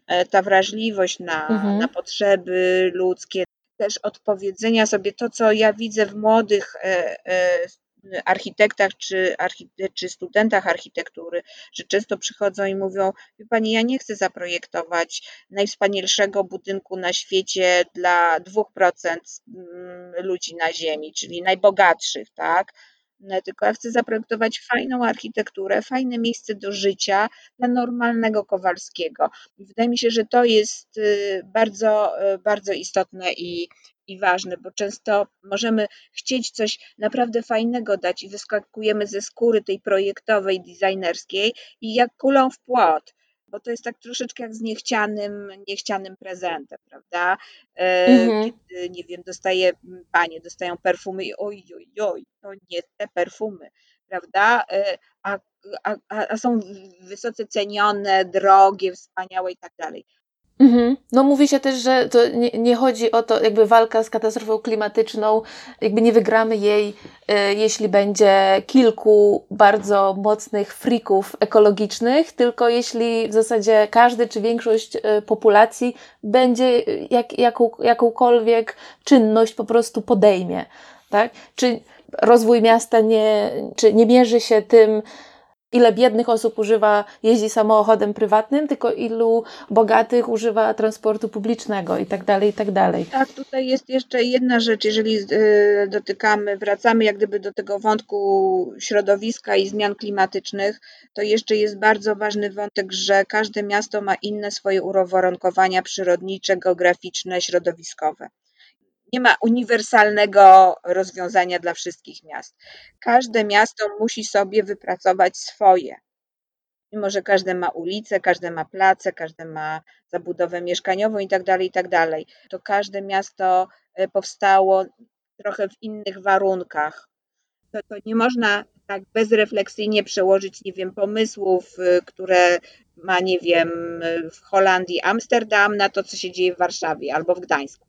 e, ta wrażliwość na, mhm. na potrzeby ludzkie, też odpowiedzenia sobie to, co ja widzę w młodych e, architektach czy, czy studentach architektury, że często przychodzą i mówią: Wie pani, ja nie chcę zaprojektować najwspanialszego budynku na świecie dla 2% mm, ludzi na Ziemi, czyli najbogatszych, tak? No, tylko ja chcę zaprojektować fajną architekturę, fajne miejsce do życia dla normalnego Kowalskiego. I wydaje mi się, że to jest y, bardzo, y, bardzo istotne i, i ważne, bo często możemy chcieć coś naprawdę fajnego dać i wyskakujemy ze skóry tej projektowej, designerskiej i jak kulą w płot bo to jest tak troszeczkę jak z niechcianym, niechcianym prezentem, prawda? E, mhm. Kiedy, nie wiem, dostaje, panie dostają perfumy i oj, oj, oj, to nie te perfumy, prawda? E, a, a, a są wysoce cenione, drogie, wspaniałe i tak dalej. Mhm. No mówi się też, że to nie, nie, chodzi o to, jakby walka z katastrofą klimatyczną, jakby nie wygramy jej, y, jeśli będzie kilku bardzo mocnych frików ekologicznych, tylko jeśli w zasadzie każdy czy większość y, populacji będzie jak, jaką, jakąkolwiek czynność po prostu podejmie. Tak? Czy rozwój miasta nie, czy nie mierzy się tym, ile biednych osób używa, jeździ samochodem prywatnym, tylko ilu bogatych używa transportu publicznego i tak dalej, i tak dalej. Tak, tutaj jest jeszcze jedna rzecz, jeżeli y, dotykamy, wracamy jak gdyby do tego wątku środowiska i zmian klimatycznych, to jeszcze jest bardzo ważny wątek, że każde miasto ma inne swoje uwarunkowania przyrodnicze, geograficzne, środowiskowe. Nie ma uniwersalnego rozwiązania dla wszystkich miast. Każde miasto musi sobie wypracować swoje. Mimo, że każde ma ulice, każde ma place, każde ma zabudowę mieszkaniową i tak dalej, i tak to każde miasto e, powstało trochę w innych warunkach. To, to nie można tak bezrefleksyjnie przełożyć, nie wiem, pomysłów, e, które ma, nie wiem, w Holandii Amsterdam na to, co się dzieje w Warszawie albo w Gdańsku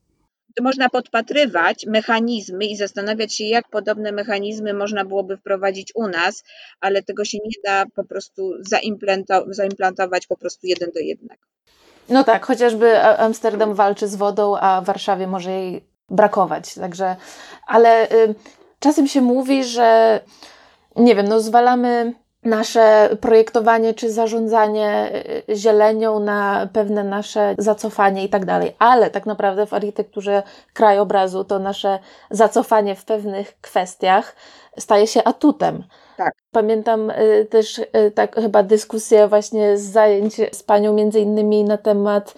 można podpatrywać mechanizmy i zastanawiać się, jak podobne mechanizmy można byłoby wprowadzić u nas, ale tego się nie da po prostu zaimplantować po prostu jeden do jednego. No tak, chociażby Amsterdam walczy z wodą, a Warszawie może jej brakować. Także, ale y, czasem się mówi, że nie wiem, no zwalamy nasze projektowanie czy zarządzanie y, zielenią na pewne nasze zacofanie i tak dalej. Ale tak naprawdę w architekturze krajobrazu to nasze zacofanie w pewnych kwestiach staje się atutem. Tak. Pamiętam y, też y, tak chyba dyskusję właśnie z zajęć z panią między innymi na temat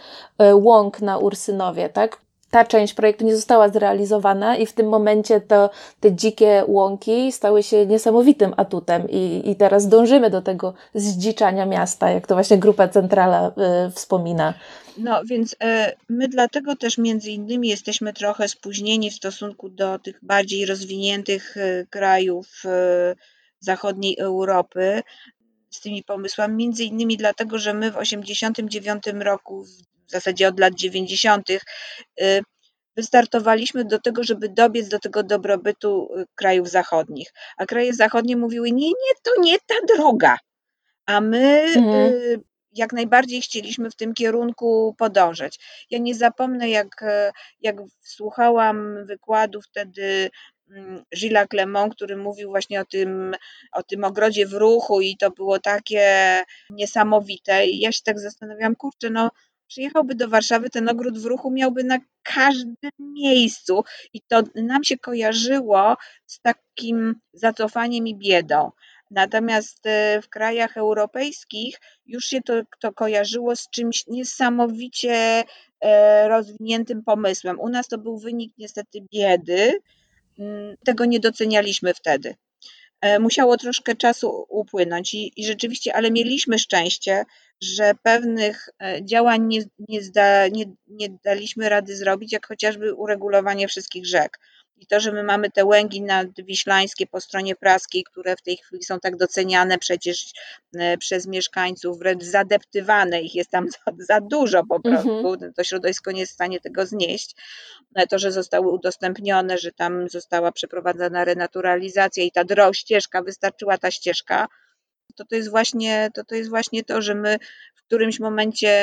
łąk na Ursynowie, tak? Ta część projektu nie została zrealizowana i w tym momencie to, te dzikie łąki stały się niesamowitym atutem i, i teraz dążymy do tego zdziczania miasta, jak to właśnie Grupa Centrala y, wspomina. No więc y, my dlatego też między innymi jesteśmy trochę spóźnieni w stosunku do tych bardziej rozwiniętych y, krajów zachodniej Europy z tymi pomysłami, między innymi dlatego, że my w 1989 roku w zasadzie od lat 90. Y, wystartowaliśmy do tego, żeby dobiec do tego dobrobytu y, krajów zachodnich. A kraje zachodnie mówiły: Nie, nie, to nie ta droga. A my mhm. Y, jak najbardziej chcieliśmy w tym kierunku podążać. Ja nie zapomnę, jak, jak słuchałam wykładu wtedy mm, Gilles Clement, który mówił właśnie o tym, o tym ogrodzie w ruchu i to było takie niesamowite. I ja się tak zastanawiałam, kurczę, no przyjechałby do Warszawy, ten ogród w ruchu miałby na każdym miejscu i to nam się kojarzyło z takim zacofaniem i biedą. Natomiast e, w krajach europejskich już się to, to kojarzyło z czymś niesamowicie e, rozwiniętym pomysłem. U nas to był wynik niestety biedy, mm, tego nie docenialiśmy wtedy. E, musiało troszkę czasu upłynąć i, i rzeczywiście, ale mieliśmy szczęście, że pewnych działań nie, nie, zda, nie, nie daliśmy rady zrobić, jak chociażby uregulowanie wszystkich rzek. I to, że my mamy te łęgi nadwiślańskie po stronie praskiej, które w tej chwili są tak doceniane przecież e, przez mieszkańców, wręcz zadeptywane, ich jest tam <laughs> za, za dużo po prostu, mhm. to środowisko nie jest w stanie tego znieść. E, to, że zostały udostępnione, że tam została przeprowadzona renaturalizacja i ta droga, ścieżka, wystarczyła ta ścieżka, to to jest właśnie to, to jest właśnie to, że my w którymś momencie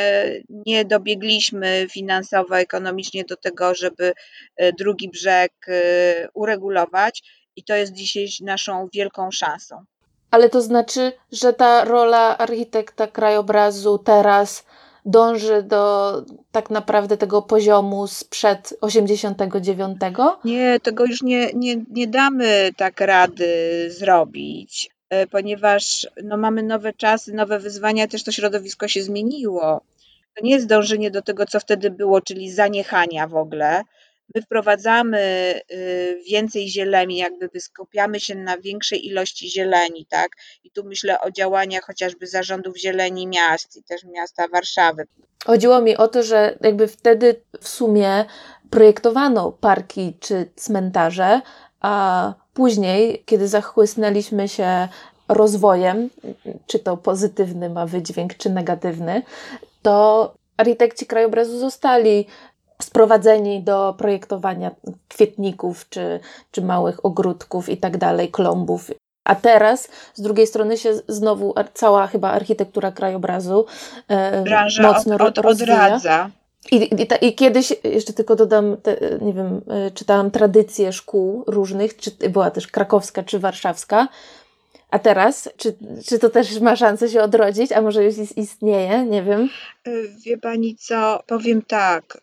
nie dobiegliśmy finansowo, ekonomicznie do tego, żeby e, drugi brzeg e, uregulować i to jest dzisiaj naszą wielką szansą. Ale to znaczy, że ta rola architekta krajobrazu teraz dąży do tak naprawdę tego poziomu sprzed 89? Nie, tego już nie, nie, nie damy tak rady zrobić. E, ponieważ no, mamy nowe czasy, nowe wyzwania, też to środowisko się zmieniło. To nie jest dążenie do tego, co wtedy było, czyli zaniechania w ogóle. My wprowadzamy y, więcej zieleni, jakby skupiamy się na większej ilości zieleni, tak? I tu myślę o działaniach chociażby zarządów zieleni miast i też miasta Warszawy. Chodziło mi o to, że jakby wtedy w sumie projektowano parki czy cmentarze, a później, kiedy zachłysnęliśmy się rozwojem, czy to pozytywny ma wydźwięk, czy negatywny, to architekci krajobrazu zostali sprowadzeni do projektowania kwietników, czy, czy małych ogródków i tak dalej, klombów. A teraz z drugiej strony się znowu cała chyba architektura krajobrazu e, mocno od, od, odradza. I, i, I, kiedyś, jeszcze tylko dodam, te, nie wiem, e, czytałam tradycje szkół różnych, czy była też krakowska, czy warszawska. A teraz, czy, czy to też ma szansę się odrodzić, a może już istnieje, nie wiem. E, wie pani co, powiem tak.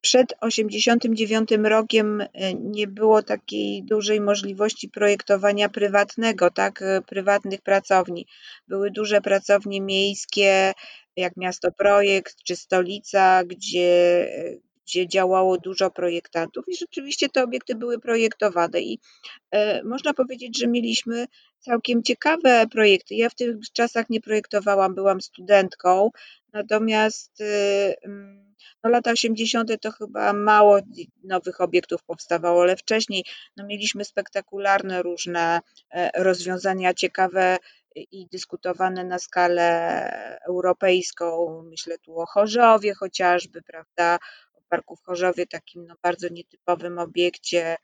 Przed 89 rokiem e, nie było takiej dużej możliwości projektowania prywatnego, tak, prywatnych pracowni. Były duże pracownie miejskie, jak Miasto Projekt czy Stolica, gdzie, gdzie działało dużo projektantów i rzeczywiście te obiekty były projektowane i e, można powiedzieć, że mieliśmy całkiem ciekawe projekty. Ja w tych czasach nie projektowałam, byłam studentką, natomiast mm, no lata 80. to chyba mało nowych obiektów powstawało, ale wcześniej no mieliśmy spektakularne różne e, rozwiązania, ciekawe i dyskutowane na skalę europejską. Myślę tu o Chorzowie chociażby, prawda? O parku w Chorzowie, takim no bardzo nietypowym obiekcie.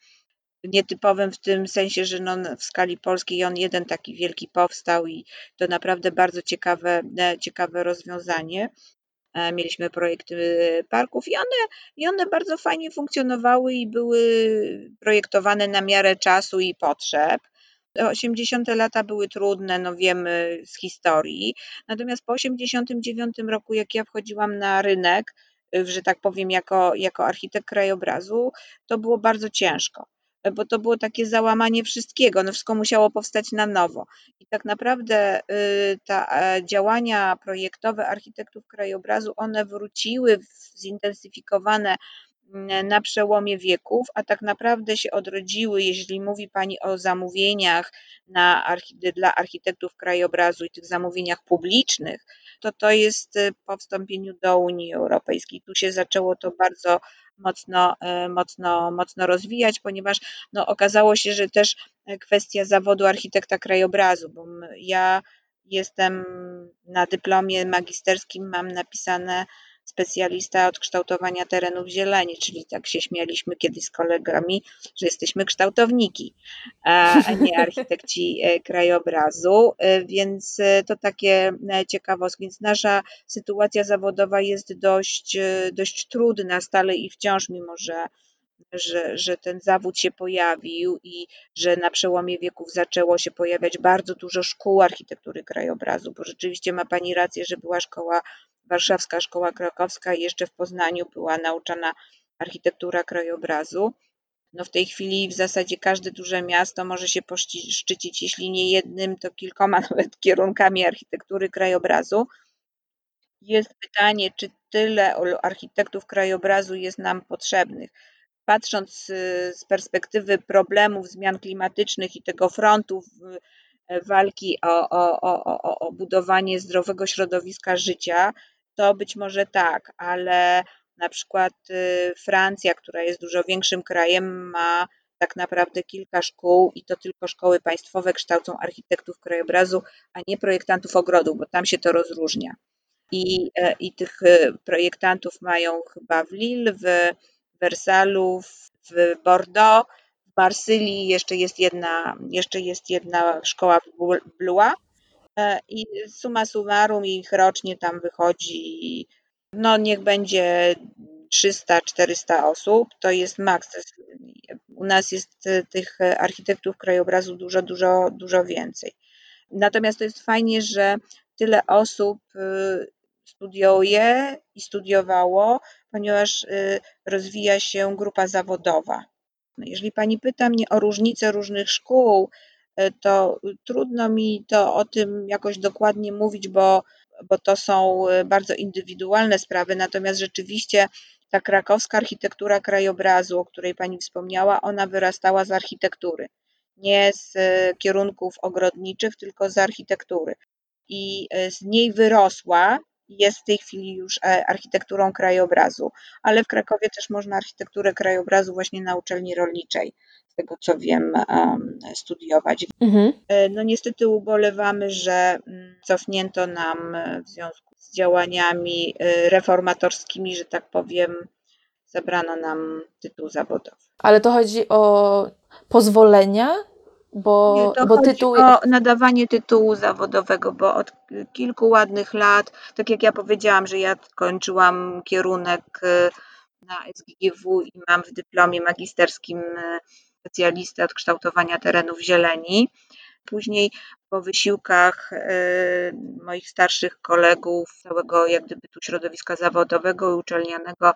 Nietypowym w tym sensie, że no w skali polskiej on jeden taki wielki powstał i to naprawdę bardzo ciekawe, e, ciekawe rozwiązanie. E, mieliśmy projekty parków i one, i one bardzo fajnie funkcjonowały i były projektowane na miarę czasu i potrzeb. 80. lata były trudne, no wiemy z historii. Natomiast po 89 roku, jak ja wchodziłam na rynek, że tak powiem, jako, jako architekt krajobrazu, to było bardzo ciężko bo to było takie załamanie wszystkiego, no wszystko musiało powstać na nowo. I tak naprawdę y, te działania projektowe architektów krajobrazu, one wróciły zintensyfikowane na przełomie wieków, a tak naprawdę się odrodziły, jeśli mówi Pani o zamówieniach na, dla architektów krajobrazu i tych zamówieniach publicznych, to to jest y, po wstąpieniu do Unii Europejskiej. Tu się zaczęło to bardzo mocno, y, mocno, mocno rozwijać, ponieważ no, okazało się, że też kwestia zawodu architekta krajobrazu, bo ja jestem na dyplomie magisterskim, mam napisane specjalista od kształtowania terenów zieleni, czyli tak się śmialiśmy kiedyś z kolegami, że jesteśmy kształtowniki, a nie <laughs> architekci e, krajobrazu, e, więc e, to takie ciekawostki. Więc nasza sytuacja zawodowa jest dość, dość trudna stale i wciąż, mimo że że, że ten zawód się pojawił i że na przełomie wieków zaczęło się pojawiać bardzo dużo szkół architektury krajobrazu, bo rzeczywiście ma Pani rację, że była szkoła Warszawska Szkoła Krakowska jeszcze w Poznaniu była nauczana architektura krajobrazu. No w tej chwili w zasadzie każde duże miasto może się poszczycić, jeśli nie jednym, to kilkoma <laughs> nawet kierunkami architektury krajobrazu. Jest pytanie, czy tyle architektów krajobrazu jest nam potrzebnych. Patrząc y, z perspektywy problemów zmian klimatycznych i tego frontu e, walki o, o, o, o budowanie zdrowego środowiska życia, to być może tak, ale na przykład y, Francja, która jest dużo większym krajem, ma tak naprawdę kilka szkół i to tylko szkoły państwowe kształcą architektów krajobrazu, a nie projektantów ogrodu, bo tam się to rozróżnia. I, e, i tych e, projektantów mają chyba w Lille, w Wersalu, w Bordeaux, w Marsylii jeszcze jest jedna, jeszcze jest jedna szkoła w Blois i suma summarum ich rocznie tam wychodzi no niech będzie 300-400 osób, to jest maks. U nas jest e, tych e, architektów krajobrazu dużo, dużo, dużo więcej. Natomiast to jest fajnie, że tyle osób e, studiuje i studiowało, ponieważ rozwija się grupa zawodowa. No, jeżeli Pani pyta mnie o różnice różnych szkół, to trudno mi to o tym jakoś dokładnie mówić, bo bo to są y, bardzo indywidualne sprawy, natomiast rzeczywiście ta krakowska architektura krajobrazu, o której Pani wspomniała, ona wyrastała z architektury. Nie z y, kierunków ogrodniczych, tylko z architektury. I z niej wyrosła, jest w tej chwili już e, architekturą krajobrazu, ale w Krakowie też można architekturę krajobrazu właśnie na uczelni rolniczej tego co wiem, studiować. Mhm. E, no niestety ubolewamy, że mm, cofnięto nam w związku z działaniami e, reformatorskimi, że tak powiem, zabrano nam tytuł zawodowy. Ale to chodzi o pozwolenia? Bo, Nie, to bo tytuł... o nadawanie tytułu zawodowego, bo od kilku ładnych lat, tak jak ja powiedziałam, że ja kończyłam kierunek na SGGW i mam w dyplomie magisterskim specjalistę od kształtowania terenów zieleni. Później po wysiłkach e, moich starszych kolegów, całego jak gdyby tu środowiska zawodowego i uczelnianego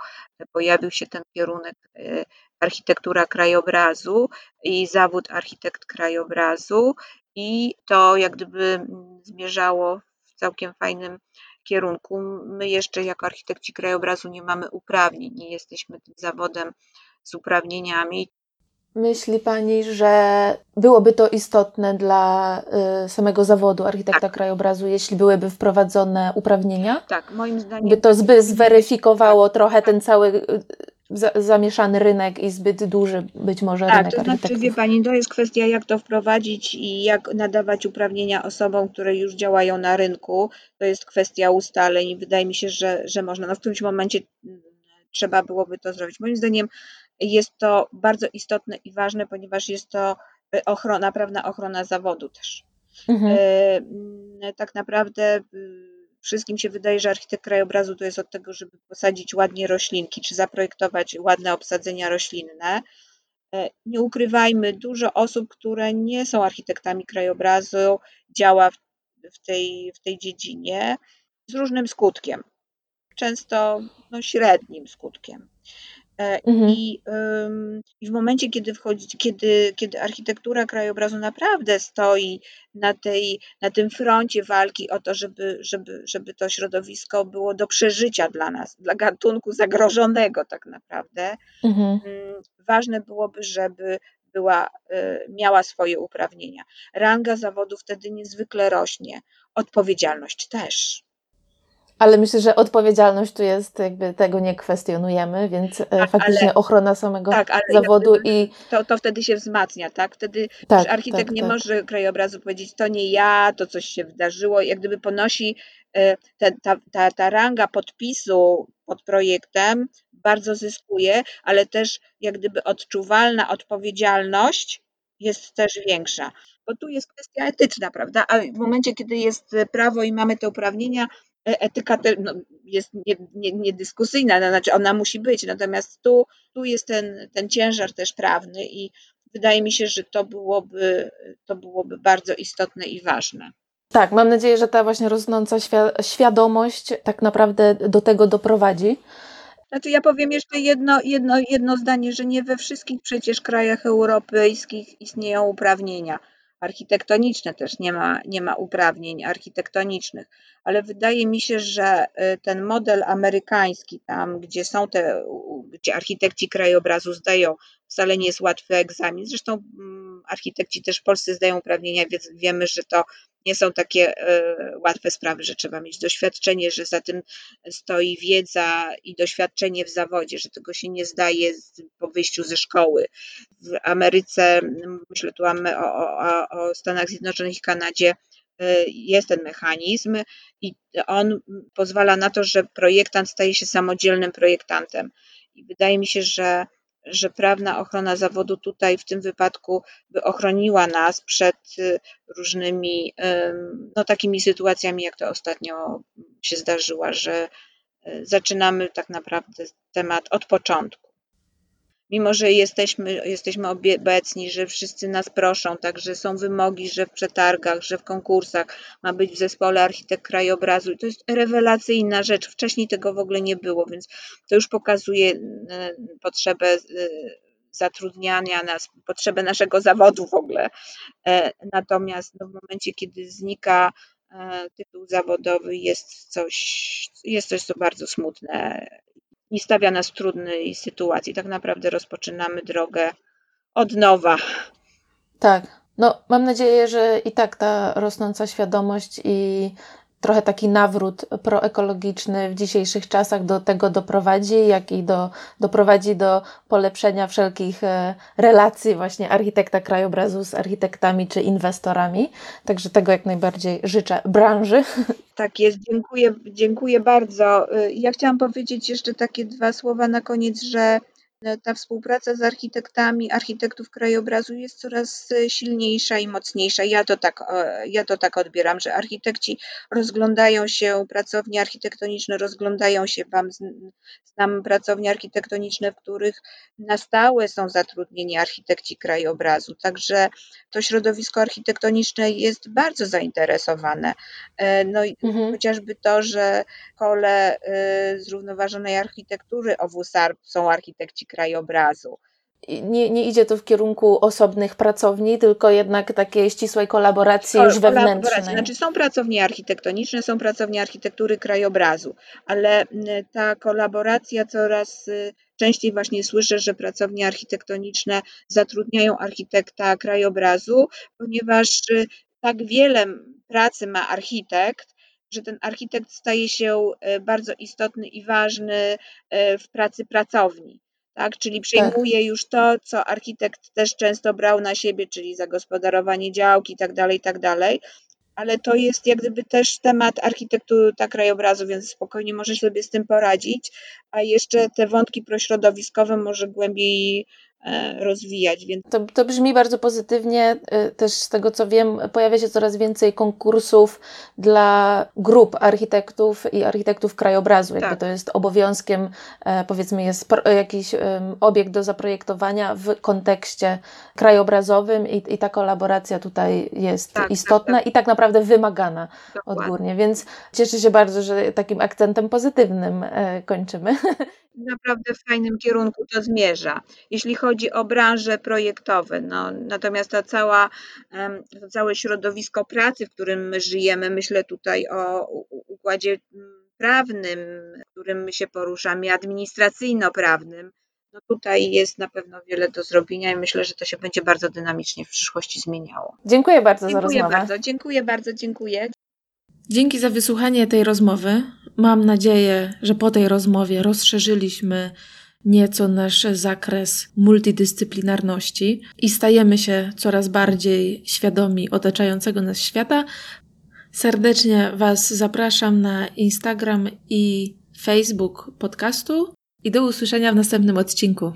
pojawił się ten kierunek e, architektura krajobrazu i zawód architekt krajobrazu i to jak gdyby zmierzało w całkiem fajnym kierunku. My jeszcze jako architekci krajobrazu nie mamy uprawnień, nie jesteśmy tym zawodem z uprawnieniami. Myśli Pani, że byłoby to istotne dla y, samego zawodu architekta tak. krajobrazu, jeśli byłyby wprowadzone uprawnienia? Tak, moim zdaniem. By to by zweryfikowało tak, trochę tak. ten cały y, za, zamieszany rynek i zbyt duży być może tak, rynek to znaczy, wie Pani, to jest kwestia jak to wprowadzić i jak nadawać uprawnienia osobom, które już działają na rynku. To jest kwestia ustaleń i wydaje mi się, że, że można. No w którymś momencie mm, trzeba byłoby to zrobić. Moim zdaniem jest to bardzo istotne i ważne, ponieważ jest to e, ochrona, prawna ochrona zawodu też. Mhm. E, mm, tak naprawdę y, wszystkim się wydaje, że architekt krajobrazu to jest od tego, żeby posadzić ładnie roślinki, czy zaprojektować ładne obsadzenia roślinne. Nie ukrywajmy, dużo osób, które nie są architektami krajobrazu, działa w, w, tej, w tej dziedzinie z różnym skutkiem. Często no, średnim skutkiem. E, mhm. I, I w momencie, kiedy wchodzi, kiedy, kiedy architektura krajobrazu naprawdę stoi na, tej, na tym froncie walki o to, żeby, żeby, żeby to środowisko było do przeżycia dla nas, dla gatunku zagrożonego tak naprawdę, mhm. Mm, ważne byłoby, żeby była, e, miała swoje uprawnienia. Ranga zawodu wtedy niezwykle rośnie, odpowiedzialność też. Ale myślę, że odpowiedzialność tu jest, jakby tego nie kwestionujemy, więc e, tak, faktycznie ale, ochrona samego tak, zawodu i. To, to wtedy się wzmacnia, tak? Wtedy tak, architekt tak, nie tak. może krajobrazu powiedzieć, to nie ja, to coś się wydarzyło, jak gdyby ponosi e, te, ta, ta, ta ranga podpisu pod projektem, bardzo zyskuje, ale też jak gdyby odczuwalna odpowiedzialność jest też większa. Bo tu jest kwestia etyczna, prawda? A w momencie, kiedy jest prawo i mamy te uprawnienia, E, etyka te, no, jest niedyskusyjna, nie, nie no, znaczy ona musi być, natomiast tu, tu jest ten, ten ciężar też prawny i wydaje mi się, że to byłoby, to byłoby bardzo istotne i ważne. Tak, mam nadzieję, że ta właśnie rosnąca świadomość tak naprawdę do tego doprowadzi. Znaczy ja powiem jeszcze jedno, jedno, jedno zdanie, że nie we wszystkich przecież krajach europejskich istnieją uprawnienia architektoniczne też nie ma, nie ma uprawnień architektonicznych, ale wydaje mi się, że y, ten model amerykański, tam gdzie są te, gdzie architekci krajobrazu zdają, wcale nie jest łatwy egzamin. Zresztą mm, architekci też w Polsce zdają uprawnienia, więc wiemy, że to nie są takie y, łatwe sprawy, że trzeba mieć doświadczenie, że za tym stoi wiedza i doświadczenie w zawodzie, że tego się nie zdaje po wyjściu ze szkoły. W Ameryce, myślę tu o, o, o Stanach Zjednoczonych i Kanadzie, y, jest ten mechanizm i on pozwala na to, że projektant staje się samodzielnym projektantem. I wydaje mi się, że że prawna ochrona zawodu tutaj w tym wypadku by ochroniła nas przed y, różnymi no, takimi sytuacjami, jak to ostatnio się zdarzyła, że y, zaczynamy tak naprawdę temat od początku mimo że jesteśmy, jesteśmy obecni, że wszyscy nas proszą, także są wymogi, że w przetargach, że w konkursach ma być w zespole architekt krajobrazu. To jest rewelacyjna rzecz. Wcześniej tego w ogóle nie było, więc to już pokazuje e, potrzebę e, zatrudniania nas, potrzebę naszego zawodu w ogóle. E, natomiast no, w momencie, kiedy znika tytuł zawodowy, jest coś, jest coś, co bardzo smutne i stawia nas w trudnej sytuacji. Tak naprawdę rozpoczynamy drogę od nowa. Tak. No, mam nadzieję, że i tak ta rosnąca świadomość i trochę taki nawrót proekologiczny w dzisiejszych czasach do tego doprowadzi, jak i do, doprowadzi do polepszenia wszelkich e, relacji właśnie architekta krajobrazu z architektami czy inwestorami. Także tego jak najbardziej życzę branży. <laughs> Tak jest, dziękuję, dziękuję bardzo. Y, ja chciałam powiedzieć jeszcze takie dwa słowa na koniec, że ta współpraca z architektami, architektów krajobrazu jest coraz e, silniejsza i mocniejsza. Ja to tak, e, ja to tak odbieram, że architekci rozglądają się, pracownie architektoniczne rozglądają się, wam znam pracownie architektoniczne, w których na stałe są zatrudnieni architekci krajobrazu, także to środowisko architektoniczne jest bardzo zainteresowane. E, no i mhm. chociażby to, że kole zrównoważonej architektury OWSAR są architekci krajobrazu. Nie, nie idzie to w kierunku osobnych pracowni, tylko jednak takiej ścisłej kolaboracji już wewnętrznej. Znaczy są pracownie architektoniczne, są pracownie architektury krajobrazu, ale ta kolaboracja coraz y, częściej właśnie słyszę, że pracownie architektoniczne zatrudniają architekta krajobrazu, ponieważ y, tak wiele pracy ma architekt, że ten architekt staje się y, bardzo istotny i ważny w pracy pracowni tak? Czyli tak. przejmuje tak. już to, co architekt też często brał na siebie, czyli zagospodarowanie działki i tak dalej, i tak dalej. Ale to jest jak gdyby też temat architektury krajobrazu, więc spokojnie może sobie z tym poradzić. A jeszcze te wątki prośrodowiskowe może głębiej rozwijać. Więc... To, to brzmi bardzo pozytywnie. E, też z tego co wiem, pojawia się coraz więcej konkursów dla grup architektów i architektów krajobrazu. Jakby tak. to jest obowiązkiem, e, powiedzmy, jest jakiś obiekt do zaprojektowania w kontekście krajobrazowym i, i ta kolaboracja tutaj jest tak, tak istotna tak. i tak naprawdę wymagana Dokładnie. odgórnie. Więc cieszę się bardzo, że takim akcentem pozytywnym kończymy. <laughs> naprawdę w fajnym kierunku to zmierza. Jeśli chodzi o branże projektowe, no, natomiast ta cała, to całe środowisko pracy, w którym my żyjemy, myślę tutaj o układzie mm, prawnym, w którym my się poruszamy, administracyjno-prawnym, no tutaj jest na pewno wiele do zrobienia i myślę, że to się będzie bardzo dynamicznie w przyszłości zmieniało. Dziękuję bardzo dziękuję za rozmowę. Dziękuję bardzo, dziękuję bardzo, dziękuję. Dzięki za wysłuchanie tej rozmowy. Mam nadzieję, że po tej rozmowie rozszerzyliśmy nieco nasz zakres multidyscyplinarności i stajemy się coraz bardziej świadomi otaczającego nas świata. Serdecznie Was zapraszam na Instagram i Facebook podcastu i do usłyszenia w następnym odcinku.